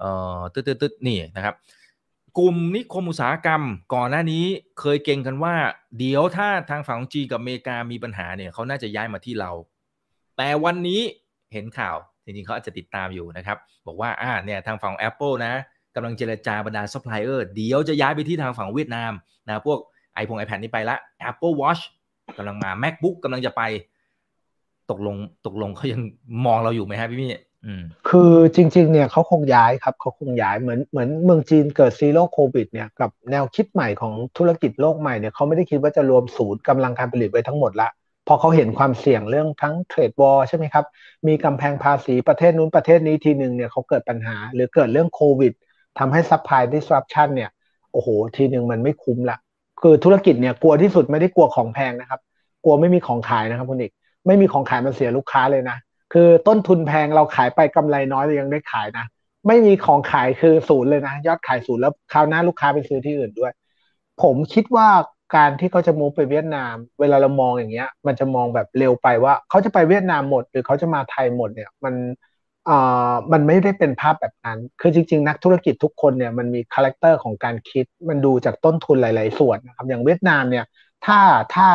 เอ่อตึ๊ดตึ๊ดตึ๊ดนี่นะครับ กลุ่มนิคมอุตสาหกรรม ก่อนหน้านี้เคยเก็งกันว่า เดี๋ยวถ้าทางฝั่งจีนกับอเมริกามีปัญหาเนี่ยเขาน่าจะย้ายมาที่เรา แต่วันนี้เห็นข่าวจริงๆเขาอาจจะติดตามอยู่นะครับ บอกว่าอ่าเนี่ยทางฝั่ง Apple นะกำลังเจรจาบรรดาซัพพลายเออร์เดี๋ยวจะย้ายไปที่ทางฝั่งเวียดนามนะพวก iPhone iPad นี่ไปละ Apple Watch กำลังมา MacBook กำลังจะไป ตกลงตกลงเขายังมองเราอยู่ไหมฮะพี่มี่
คือจริง ๆ เนี่ยเขาคงย้ายครับเขาคงย้ายเหมือนเหมือนเมืองจีนเกิด zero COVID เนี่ยกับแนวคิดใหม่ของธุรกิจโลกใหม่เนี่ยเขาไม่ได้คิดว่าจะรวมศูนย์กำลังการผลิตไว้ทั้งหมดละพอเขาเห็นความเสี่ยงเรื่องทั้ง trade war ใช่ไหมครับ มีกำแพงภาษีประเทศนู้นประเทศนี้ทีหนึ่งเนี่ยเขาเกิดปัญหา หรือเกิดเรื่องโควิดทำให้ supply disruption เนี่ยโอ้โห ทีหนึ่งมันไม่คุ้มละคือธุรกิจเนี่ยกลัวที่สุดไม่ได้กลัวของแพงนะครับ กลัวไม่มีของขายนะครับคุณเอกไม่มีของขายมันเสียลูกค้าเลยนะ คือต้นทุนแพงเราขายไปกำไรน้อยเรายังได้ขายนะ ไม่มีของขายคือศูนย์เลยนะ ยอดขายศูนย์แล้วคราวหน้าลูกค้าไปซื้อที่อื่นด้วย ผมคิดว่าการที่เขาจะ move ไปเวียดนาม เวลาเรามองอย่างเงี้ย มันจะมองแบบเร็วไปว่าเขาจะไปเวียดนามหมด หรือเขาจะมาไทยหมดเนี่ยมันอ่ามันไม่ได้เป็นภาพแบบนั้น คือจริง ๆ นักธุรกิจทุกคนเนี่ยมันมี character ของการคิด มันดูจากต้นทุนหลาย ๆ ส่วนนะครับ อย่างเวียดนามเนี่ย ถ้าถ้า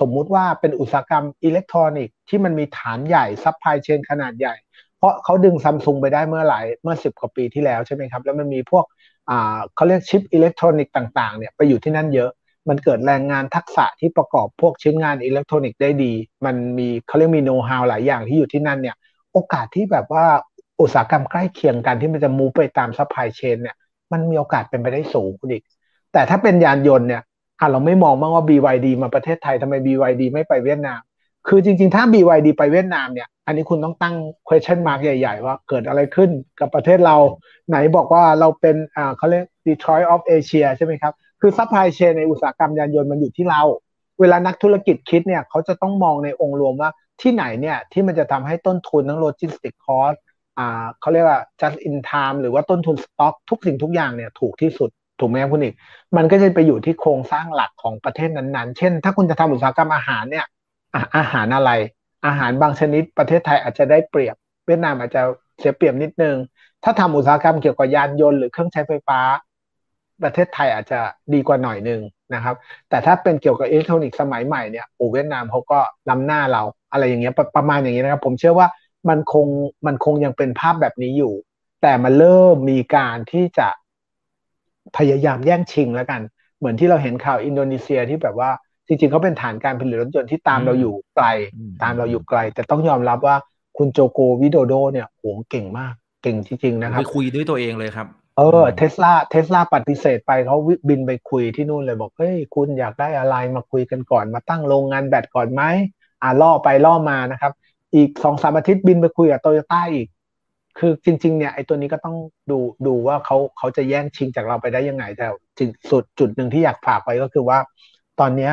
สมมุติว่าเป็นอุตสาหกรรมอิเล็กทรอนิกส์ที่มันมีฐานใหญ่ supply chain ขนาดใหญ่ เพราะเขาดึงซัมซุงไปได้เมื่อหลายเมื่อสิบกว่าปีที่แล้วใช่ไหมครับ แล้วมันมีพวกอ่าเขาเรียกชิปอิเล็กทรอนิกส์ต่างๆเนี่ยไปอยู่ที่นั่นเยอะ มันเกิดแรงงานทักษะที่ประกอบพวกชิ้นงานอิเล็กทรอนิกส์ได้ดี มันมีเขาเรียกมีโน้ตฮาวหลายอย่างที่อยู่ที่นั่นเนี่ยโอกาสที่แบบว่าอุตสาหกรรมใกล้เคียงกันที่มันจะ move ไปตาม supply chain เนี่ยมันมีโอกาสเป็นไปได้สูงคุณเอกแต่ถ้าเป็นยานยนต์เนี่ย อะเราไม่มองบ้างว่า BYD มาประเทศไทยทำไม BYD ไม่ไปเวียดนาม คือจริง ๆ ถ้า BYD ไปเวียดนามเนี่ย อันนี้คุณต้องตั้ง question mark ใหญ่ ๆ ว่าเกิดอะไรขึ้นกับประเทศเรา ไหนบอกว่าเราเป็นอ่าเขาเรียก Detroit of Asia ใช่ไหมครับ คือ supply chain ในอุตสาหกรรมยานยนต์มันอยู่ที่เรา เวลานักธุรกิจคิดเนี่ยเขาจะต้องมองในองค์รวมว่าที่ไหนเนี่ยที่มันจะทำให้ต้นทุนทั้ง logistic cost อ่าเขาเรียกว่า just in time หรือว่าต้นทุนสต็อกทุกสิ่งทุกอย่างเนี่ยถูกที่สุด ถูกไหมครับคุณเอกมันก็จะไปอยู่ที่โครงสร้างหลักของประเทศนั้นๆ เช่น ถ้าคุณจะทำอุตสาหกรรมอาหารเนี่ยอาหารอะไร อาหารบางชนิดประเทศไทยอาจจะได้เปรียบ เวียดนามอาจจะเสียเปรียบนิดนึง ถ้าทำอุตสาหกรรมเกี่ยวกับยานยนต์หรือเครื่องใช้ไฟฟ้า ประเทศไทยอาจจะดีกว่าหน่อยนึงนะครับ แต่ถ้าเป็นเกี่ยวกับอิเล็กทรอนิกส์สมัยใหม่เนี่ยโอเวียดนามเขาก็ล้าหน้าเราอะไรอย่างเงี้ยประมาณอย่างนี้นะครับ ผมเชื่อว่ามันคงมันคงยังเป็นภาพแบบนี้อยู่ แต่มันเริ่มมีการที่จะ พยายามแย่งชิงแล้วกัน เหมือนที่เราเห็นข่าวอินโดนีเซียที่แบบว่าจริงๆเขาเป็นฐานการผลิตรถยนต์ที่ตามเราอยู่ไกล ตามเราอยู่ไกล แต่ต้องยอมรับว่าคุณโจโกวิโดโดเนี่ยโหเก่งมาก เก่งจริงๆนะครับ
ไปคุยด้วยตัวเองเลยครับ
เออเทสลาเทสลาปฏิเสธไปเขาบินไปคุยที่นู่นเลยบอกเฮ้ยคุณอยากได้อะไรมาคุยกันก่อนมาตั้งโรงงานแบตก่อนไหมอ่าล่อไปล่อมานะครับ อีกสองสามอาทิตย์บินไปคุยกับโตโยต้าอีก คือจริง ๆ เนี่ยไอ้ตัวนี้ก็ต้องดูดูว่าเขาเขาจะแย่งชิงจากเราไปได้ยังไง แต่จุดสุดจุดหนึ่งที่อยากฝากไว้ก็คือว่า ตอนนี้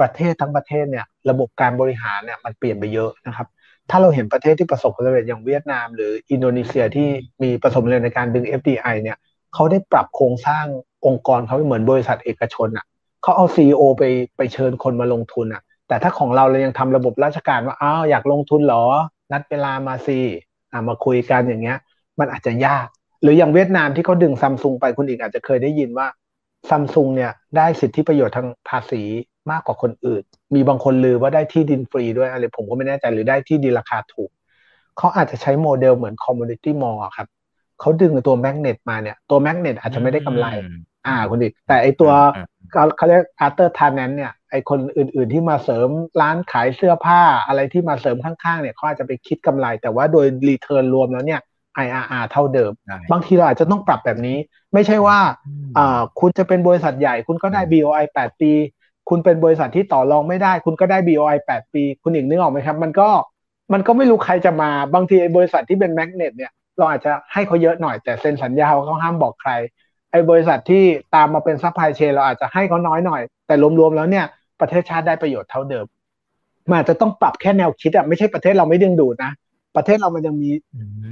ประเทศทั้งประเทศเนี่ย ระบบการบริหารเนี่ยมันเปลี่ยนไปเยอะนะครับ ถ้าเราเห็นประเทศที่ประสบความสำเร็จอย่างเวียดนาม หรืออินโดนีเซียที่มีประสบความสำเร็จในการดึง FDI เนี่ยเขาได้ปรับโครงสร้างองค์กรเขาเหมือนบริษัทเอกชนอะเขาเอาซีอไปไปเชิญคนมาลงทุนอะ แต่ถ้าของเราเรายังทำระบบราชการว่าอ้าวอยากลงทุนเหรอ นัดเวลามาสิ ซีมาคุยกันอย่างเงี้ย มันอาจจะยาก หรืออย่างเวียดนามที่เขาดึงซัมซุงไปคุณเอกอาจจะเคยได้ยินว่าซัมซุงเนี่ยได้สิทธิประโยชน์ทางภาษีมากกว่าคนอื่น มีบางคนลือว่าได้ที่ดินฟรีด้วยอะไรผมก็ไม่แน่ใจหรือได้ที่ดินราคาถูก เขาอาจจะใช้โมเดลเหมือน community mall ครับเขาดึงตัว magnet มาเนี่ย ตัว magnet อาจจะไม่ได้กำไร อ่าคุณดิแต่ไอตัวเขาเรียก other tenant เนี่ยไอคนอื่น ๆ ที่มาเสริมร้านขายเสื้อผ้าอะไรที่มาเสริมข้าง ๆ เนี่ยเขาอาจจะไปคิดกำไร แต่ว่าโดย return รวมแล้วเนี่ย IRR เท่าเดิม บางทีเราอาจจะต้องปรับแบบนี้ ไม่ใช่ว่าอ่าคุณจะเป็นบริษัทใหญ่คุณก็ได้ BOI 8 ปี คุณเป็นบริษัทที่ต่อรองไม่ได้ คุณก็ได้ BOI 8 ปี คุณเอกนึกออกไหมครับ มันก็มันก็ไม่รู้ใครจะมาบางทีบริษัทที่เป็น magnet เนี่ยเราอาจจะให้เขาเยอะหน่อยแต่เซ็นสัญญาเขาห้ามบอกใคร ไอ้บริษัทที่ตามมาเป็น supply chain เราอาจจะให้เขาน้อยหน่อย แต่รวมๆแล้วเนี่ยประเทศชาติได้ประโยชน์เท่าเดิมมันอาจจะต้องปรับแค่แนวคิดอะไม่ใช่ประเทศเราไม่ดึงดูดนะประเทศเรามันยังมี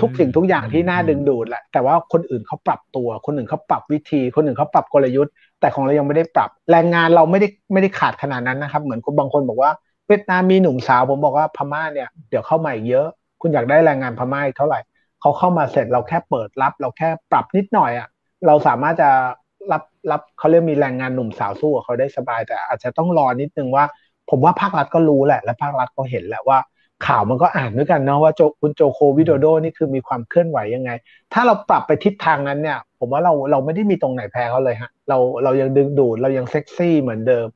ทุกสิ่งทุกอย่างที่น่าดึงดูดแหละแต่ว่าคนอื่นเขาปรับตัว คนอื่นเขาปรับวิธี คนอื่นเขาปรับกลยุทธ์ แต่ของเรายังไม่ได้ปรับ แรงงานเราไม่ได้ไม่ได้ขาดขนาดนั้นนะครับเหมือนคนบางคนบอกว่าเวียดนามมีหนุ่มสาวผมบอกว่าพม่าเนี่ยเดี๋ยวเข้ามาอีกเยอะ คุณอยากได้แรงงานพม่าเท่าไหร่เขาเข้ามาเสร็จเราแค่เปิดรับ เราแค่ปรับนิดหน่อยอะ่ะ เราสามารถจะรับรับเขาเรียกมีแรงงานหนุ่มสาวสู้กับเขาได้สบาย แต่อาจจะต้องรอนิดนึงว่า ผมว่าภาครัฐก็รู้แหละ และภาครัฐก็เห็นแหละว่า ข่าวมันก็อ่านด้วยกันเนาะว่าโจคุณโจโควิโดโดนี่คือมีความเคลื่อนไหวยังไง ถ้าเราปรับไปทิศทางนั้นเนี่ย ผมว่าเราเราไม่ได้มีตรงไหนแพ้เขาเลยฮะ เราเรายังดึงดูดเรายังเซ็กซี่เหมือนเดิม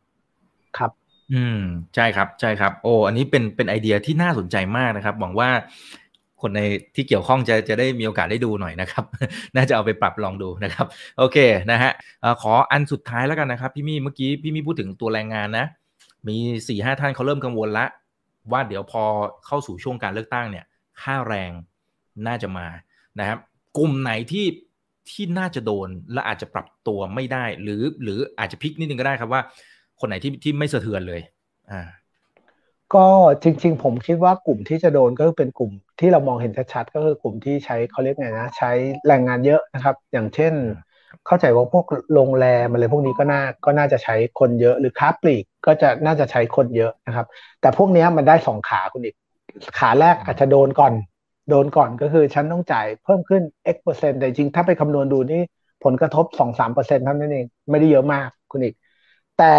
ครับ
อืมใช่ครับใช่ครับ โอ้อันนี้เป็นเป็นไอเดียที่น่าสนใจมากนะครับหวังว่า คนในที่เกี่ยวข้องจะจะได้มีโอกาสได้ดูหน่อยนะครับ น่าจะเอาไปปรับลองดูนะครับ โอเคนะฮะขออันสุดท้ายแล้วกันนะครับ พี่มี่เมื่อกี้พี่มี่พูดถึงตัวแรงงานนะ มีสี่ห้าท่านเขาเริ่มกังวลละ ว่าเดี๋ยวพอเข้าสู่ช่วงการเลือกตั้งเนี่ย ค่าแรงน่าจะมานะครับ กลุ่มไหนที่ที่น่าจะโดนและอาจจะปรับตัวไม่ได้ หรือหรืออาจจะพลิกนิดนึงก็ได้ครับว่า คนไหนที่ที่ไม่สะเทือนเลย อ่า
ก็จริง ๆ ผมคิดว่ากลุ่มที่จะโดนก็เป็นกลุ่มที่เรามองเห็นชัดๆก็คือกลุ่มที่ใช้เขาเรียกไงนะใช้แรงงานเยอะนะครับ อย่างเช่น เข้าใจว่าพวกโรงแรมอะไรพวกนี้ก็น่าก็น่าจะใช้คนเยอะหรือค้าปลีกก็จะน่าจะใช้คนเยอะนะครับ แต่พวกนี้มันได้สองขาคุณอีกขาแรกอาจจะโดนก่อน โดนก่อนก็คือฉันต้องจ่ายเพิ่มขึ้น x เปอร์เซ็นต์แต่จริงถ้าไปคำนวณดูนี่ผลกระทบสองสามเปอร์เซ็นต์เท่านั้นเองไม่ได้เยอะมากคุณอีก แต่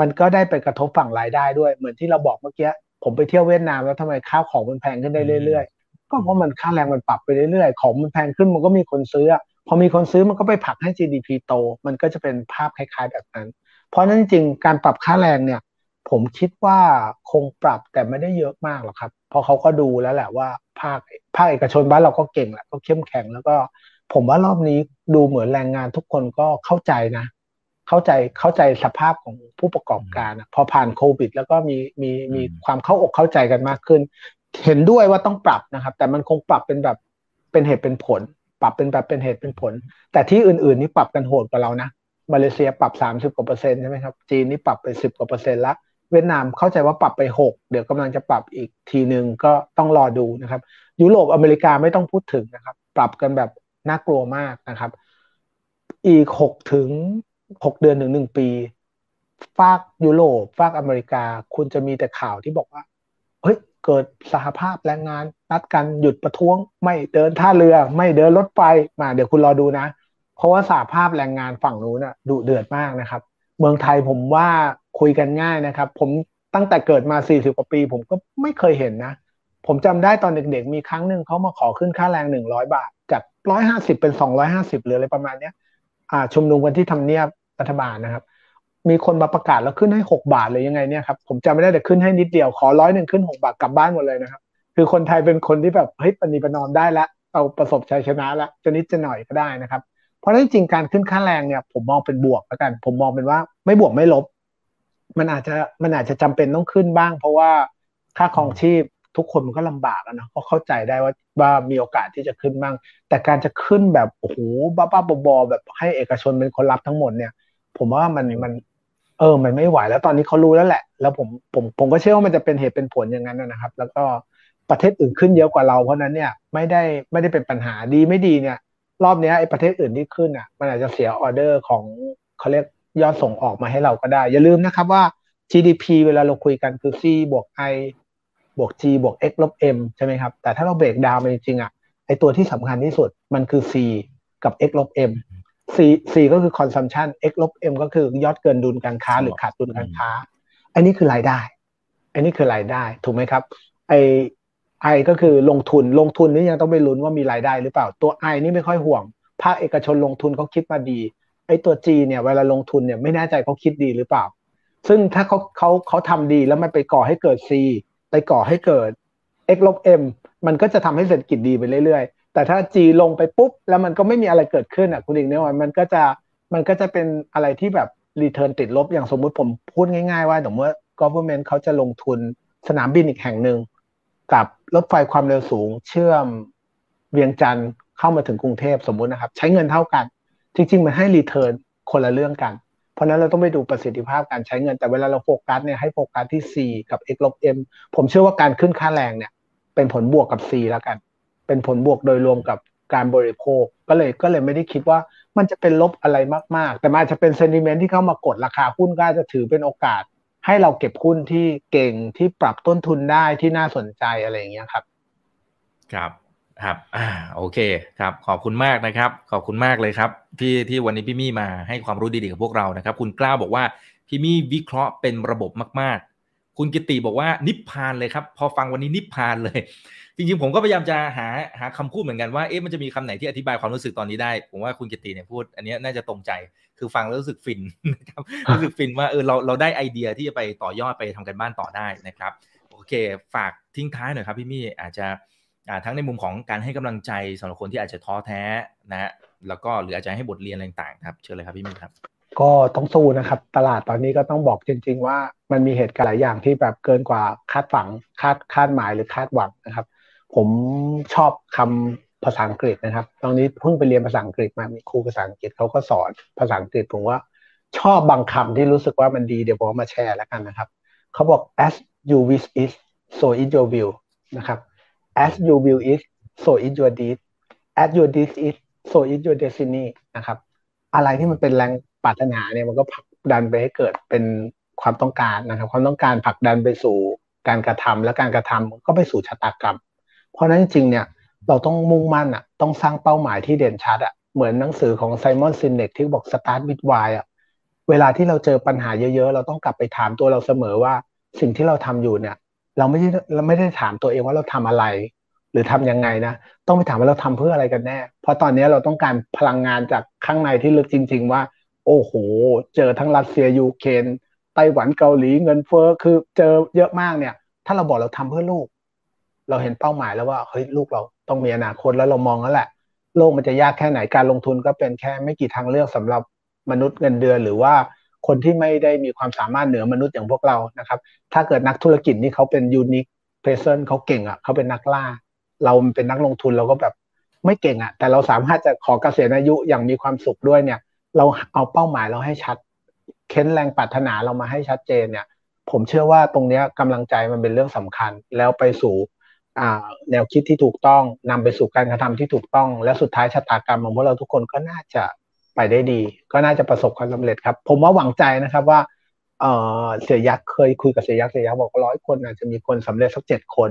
มันก็ได้ไปกระทบฝั่งรายได้ด้วย เหมือนที่เราบอกเมื่อกี้ผมไปเที่ยวเวียดนามแล้วทำไมข้าวของมันแพงขึ้นได้เรื่อยๆ ก็เพราะมันค่าแรงมันปรับไปเรื่อยๆ ของมันแพงขึ้นมันก็มีคนซื้อ พอมีคนซื้อมันก็ไปผลักให้ GDP โต มันก็จะเป็นภาพคล้ายๆแบบนั้น เพราะนั้นจริงๆการปรับค่าแรงเนี่ย ผมคิดว่าคงปรับแต่ไม่ได้เยอะมากหรอกครับ เพราะเขาก็ดูแล้วแหละว่าภาคภาคเอกชนบ้านเราก็เก่งแหละก็เข้มแข็งแล้วก็ ผมว่ารอบนี้ดูเหมือนแรงงานทุกคนก็เข้าใจนะ เข้าใจเข้าใจสภาพของผู้ประกอบการพอผ่านโควิด แล้วก็มีมีมีความเข้าอกเข้าใจกันมากขึ้น เห็นด้วยว่าต้องปรับนะครับ แต่มันคงปรับเป็นแบบเป็นเหตุเป็นผล ปรับเป็นแบบเป็นเหตุเป็นผล แต่ที่อื่นๆนี่ปรับกันโหดกว่าเรานะมาเลเซียปรับสามสิบกว่าเปอร์เซ็นต์ใช่ไหมครับจีนนี่ปรับไปสิบกว่าเปอร์เซ็นต์ละเวียดนามเข้าใจว่าปรับไปหกเดี๋ยวกำลังจะปรับอีกทีหนึ่งก็ต้องรอดูนะครับ ยุโรปอเมริกาไม่ต้องพูดถึงนะครับ ปรับกันแบบน่ากลัวมากนะครับ อีกหกถึง หกเดือนถึงหนึ่งปี ฝากยุโรปฝากอเมริกา คุณจะมีแต่ข่าวที่บอกว่า เฮ้ย เกิดสหภาพแรงงาน นัดกันหยุดประท้วง ไม่เดินท่าเรือ ไม่เดินรถไฟมา เดี๋ยวคุณรอดูนะ เพราะว่าสหภาพแรงงานฝั่งนู้นน่ะดุเดือดมากนะครับ เมืองไทยผมว่าคุยกันง่ายนะครับ ผมตั้งแต่เกิดมาสี่สิบกว่าปี ผมก็ไม่เคยเห็นนะ ผมจำได้ตอนเด็กๆ มีครั้งหนึ่งเขามาขอขึ้นค่าแรงหนึ่งร้อยบาท จากร้อยห้าสิบเป็นสองร้อยห้าสิบหรืออะไรประมาณเนี้ย อ่า ชุมนุมกันที่ทำเนียบ รัฐบาลนะครับ มีคนมาประกาศแล้วขึ้นให้หกบาทเลยยังไงเนี่ยครับผมจำไม่ได้แต่ขึ้นให้นิดเดียวขอร้อยหนึ่งขึ้นหกบาทกลับบ้านหมดเลยนะครับ คือคนไทยเป็นคนที่แบบเฮ้ยปณีประนอมได้ล้วเอาประสบชัยชนะล้วจะนิดจะหน่อยก็ได้นะครับ เพราะนั้นจริงการขึ้นค่าแรงเนี่ย ผมมองเป็นบวกแล้วกัน ผมมองเป็นว่าไม่บวกไม่ลบ มันอาจจะมันอาจจะจำเป็นต้องขึ้นบ้าง เพราะว่าค่าครองชีพทุกคนมันก็ลำบากนะก็เข้าใจได้ว่าว่ามีโอกาสที่จะขึ้นบ้าง แต่การจะขึ้นแบบโอ้โหบ้าบ้าบอแบบให้เอกชนเป็นคนรับทั้งหมดเนี่ย ผมว่ามันมันเออ มันไม่ไหวแล้วตอนนี้เขารู้แล้วแหละ แล้วผมผมผมก็เชื่อว่ามันจะเป็นเหตุเป็นผลอย่างนั้นนะครับ แล้วก็ประเทศอื่นขึ้นเยอะกว่าเราเพราะนั้นเนี่ยไม่ได้ไม่ได้เป็นปัญหาดีไม่ดีเนี่ย รอบนี้ไอ้ประเทศอื่นที่ขึ้นอะ มันอาจจะเสียออเดอร์ของเขาเรียกยอดส่งออกมาให้เราก็ได้ อย่าลืมนะครับว่า GDP เวลาเราคุยกันคือ C บวก I บวก G บวก X ลบ M ใช่ไหมครับ แต่ถ้าเราเบรกดาวน์จริงๆอะไอ้ตัวที่สำคัญที่สุดมันคือ C กับ X ลบ M C C ก็คือ consumption X ลบ M ก็คือยอดเกินดุลการค้าหรือขาดดุลการค้า อันนี้คือรายได้ อันนี้คือรายได้ ถูกไหมครับไอไอก็คือลงทุนลงทุนนี่ยังต้องไปลุ้นว่ามีรายได้หรือเปล่า ตัวไอนี่ไม่ค่อยห่วง ภาคเอกชนลงทุนเขาคิดมาดี ไอตัว G เนี่ยเวลาลงทุนเนี่ยไม่แน่ใจเขาคิดดีหรือเปล่า ซึ่งถ้าเขาเขาเขาทำดีแล้วมันไปก่อให้เกิด C ไปก่อให้เกิด x ลบ m มันก็จะทำให้เศรษฐกิจดีไปเรื่อยๆ แต่ถ้า g ลงไปปุ๊บ แล้วมันก็ไม่มีอะไรเกิดขึ้นอะคุณอีกเนี่ยมันก็จะมันก็จะเป็นอะไรที่แบบรีเทิร์นติดลบอย่างสมมุติผมพูดง่ายๆว่าสมมติว่า government เขาจะลงทุนสนามบินอีกแห่งหนึ่งกับรถไฟความเร็วสูง เชื่อมเวียงจันทร์เข้ามาถึงกรุงเทพสมมุตินะครับ ใช้เงินเท่ากัน จริง ๆ มันให้ return คนละเรื่องกัน เพราะนั้นเราต้องไปดูประสิทธิภาพการใช้เงินแต่เวลาเราโฟกัสเนี่ยให้โฟกัสที่ C กับ X ลบ M ผมเชื่อว่าการขึ้นค่าแรงเนี่ย เป็นผลบวกกับ C แล้วกัน เป็นผลบวกโดยรวมกับการบริโภคก็เลยก็เลยไม่ได้คิดว่ามันจะเป็นลบอะไรมาก ๆ แต่มันจะเป็น sentiment ที่เข้ามากดราคาหุ้นก็จะถือเป็นโอกาส ให้เราเก็บหุ้นที่เก่งที่ปรับต้นทุนได้ที่น่าสนใจอะไรอย่างเงี้ยครับ
ครับครับอ่าโอเคครับ ขอบคุณมากนะครับ ขอบคุณมากเลยครับ ที่ที่วันนี้พี่มี่มาให้ความรู้ดีๆกับพวกเรานะครับ คุณกล้าบอกว่าพี่มี่วิเคราะห์เป็นระบบมาก ๆ คุณกิติบอกว่านิพพานเลยครับ พอฟังวันนี้นิพพานเลย จริงๆผมก็พยายามจะหาหาคำพูดเหมือนกันว่าเอ๊ะมันจะมีคำไหนที่อธิบายความรู้สึกตอนนี้ได้ ผมว่าคุณกิติเนี่ยพูด อันนี้น่าจะตรงใจคือฟังแล้วรู้สึกฟินนะครับรู้สึกฟินว่าเออเราเราได้ไอเดียที่จะไปต่อยอดไปทำกันบ้านต่อได้นะครับโอเค ฝากทิ้งท้ายหน่อยครับพี่มี่อาจจะทั้งในมุมของการให้กำลังใจสำหรับคนที่อาจจะท้อแท้นะแล้วก็หรืออาจจะให้บทเรียนอะไรต่างๆครับเชิญเลยครับพี่มี่ครับ
ก็ต้องสู้นะครับ ตลาดตอนนี้ก็ต้องบอกจริง ๆ ว่ามันมีเหตุการณ์หลายอย่างที่แบบเกินกว่าคาดฝังคาดคาดหมายหรือคาดหวังนะครับ ผมชอบคำภาษาอังกฤษนะครับ ตอนนี้เพิ่งไปเรียนภาษาอังกฤษมามีครูภาษาอังกฤษเขาก็สอนภาษาอังกฤษผมว่าชอบบางคำที่รู้สึกว่ามันดีเดี๋ยวผมมาแชร์แล้วกันนะครับ เขาบอก as you wish is so is your will นะครับ as you will is so is your deed as your deed is so is your destiny นะครับ อะไรที่มันเป็นแรงปรารถนาเนี่ยมันก็ผลักดันไปให้เกิดเป็นความต้องการนะครับ ความต้องการผลักดันไปสู่การกระทำและการกระทำก็ไปสู่ชะตากรรม เพราะนั้นจริงเนี่ยเราต้องมุ่งมั่นอะต้องสร้างเป้าหมายที่เด่นชัดอะเหมือนหนังสือของไซมอนซินเนกที่บอก start with why อะเวลาที่เราเจอปัญหาเยอะๆ เราต้องกลับไปถามตัวเราเสมอว่าสิ่งที่เราทำอยู่เนี่ย เราไม่ได้เราไม่ได้ถามตัวเองว่าเราทำอะไร หรือทํำยังไงนะ ต้องไปถามว่าเราทำเพื่ออะไรกันแน่ เพราะตอนนี้เราต้องการพลังงานจากข้างในที่ลึกจริง ๆ ว่า โอ้โห เจอทั้งรัสเซียยูเครนไต้หวันเกาหลีเงินเฟ้อคือเจอเยอะมากเนี่ย ถ้าเราบอกเราทำเพื่อลูก เราเห็นเป้าหมายแล้วว่าเฮ้ยลูกเราต้องมีอนาคตแล้วเรามองแล้วแหละ โลกมันจะยากแค่ไหนการลงทุนก็เป็นแค่ไม่กี่ทางเลือกสำหรับมนุษย์เงินเดือน หรือว่าคนที่ไม่ได้มีความสามารถเหนือมนุษย์อย่างพวกเรานะครับ ถ้าเกิดนักธุรกิจนี่เขาเป็นยูนิคเพรสเซนเขาเก่งอะเขาเป็นนักล่า เราเป็นนักลงทุนเราก็แบบไม่เก่งอะ แต่เราสามารถจะขอเกษียณอายุอย่างมีความสุขด้วยเนี่ย เราเอาเป้าหมายเราให้ชัด เค้นแรงปรารถนาเรามาให้ชัดเจนเนี่ย ผมเชื่อว่าตรงนี้กำลังใจมันเป็นเรื่องสำคัญแล้วไปสู่ แนวคิดที่ถูกต้องนำไปสู่การกระทำที่ถูกต้อง และสุดท้ายชะตากรรมของพวกเราทุกคนก็น่าจะไปได้ดี ก็น่าจะประสบความสาเร็จครับ ผมว่าหวังใจนะครับว่าเสียยักษ์เคยคุยกับเสียยักษ์เสียยักษ์บอกร้อยคนอาจจะมีคนสำเร็จสักเจ็ดคน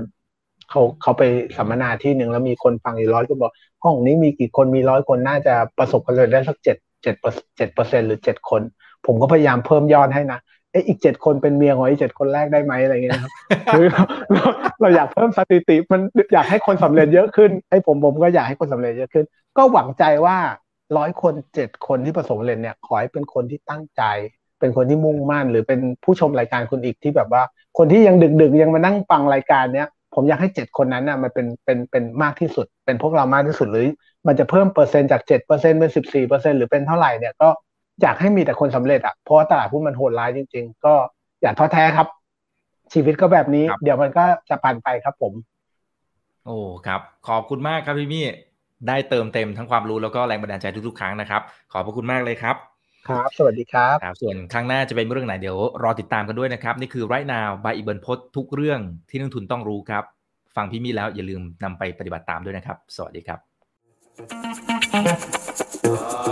เขาเขาไปสัมมนาที่หนึ่งแล้วมีคนฟังอีกร้อยก็บอกห้องนี้มีกี่คนมีร้อยคนน่าจะประสบความสำเร็จได้สักเจ็ดเจ็ดเจ็ดเปอร์เซ็นหรือเจ็ดคน ผมก็พยายามเพิ่มยอดให้นะ เออีกเจ็ดคนเป็นเมียของอีกเจ็ดคนแรกได้ไหมอะไรเงี้ยครับคือเราเราอยากเพิ่มสถิติมันอยากให้คนสำเร็จเยอะขึ้นไอ้ผมผมก็อยากให้คนสำเร็จเยอะขึ้น ก็หวังใจว่าร้อยคนเจ็ดคนที่ประสบเร็จเนี่ยขอให้เป็นคนที่ตั้งใจ เป็นคนที่มุ่งมั่น หรือเป็นผู้ชมรายการคนอีกที่แบบว่า คนที่ยังดึกๆยังมานั่งฟังรายการเนี้ยผมอยากให้เจ็ดคนนั้นน่ะมันเป็นเป็นเป็นมากที่สุด เป็นพวกเรามากที่สุดหรือ มันจะเพิ่มเปอร์เซ็นต์จากเจ็ดเปอร์เซ็นต์เป็นสิบสี่เปอร์เซ็นต์หรือเป็นเท่าไหร่เนี่ยก็ อยากให้มีแต่คนสำเร็จอะเพราะว่าตลาดหุ้นมันโหดร้ายจริง ๆ ก็อย่าท้อแท้ครับ ชีวิตก็แบบนี้ เดี๋ยวมันก็จะผ่านไปครับผม
โอ้ครับ ขอบคุณมากครับพี่มี่ได้เติมเต็มทั้งความรู้แล้วก็แรงบันดาลใจทุกๆครั้งนะครับ ขอบพระคุณมากเลยครับ
ครับ สวัสดีครับ
ครับ ส่วนครั้งหน้าจะเป็นเรื่องไหนเดี๋ยวรอติดตามกันด้วยนะครับ นี่คือไรนาวบายอีเบิร์นพดทุกเรื่องที่นักทุนต้องรู้ครับ ฟังพี่มี่แล้วอย่าลืมนำไปปฏิบัติตามด้วยนะครับ สวัสดีครับ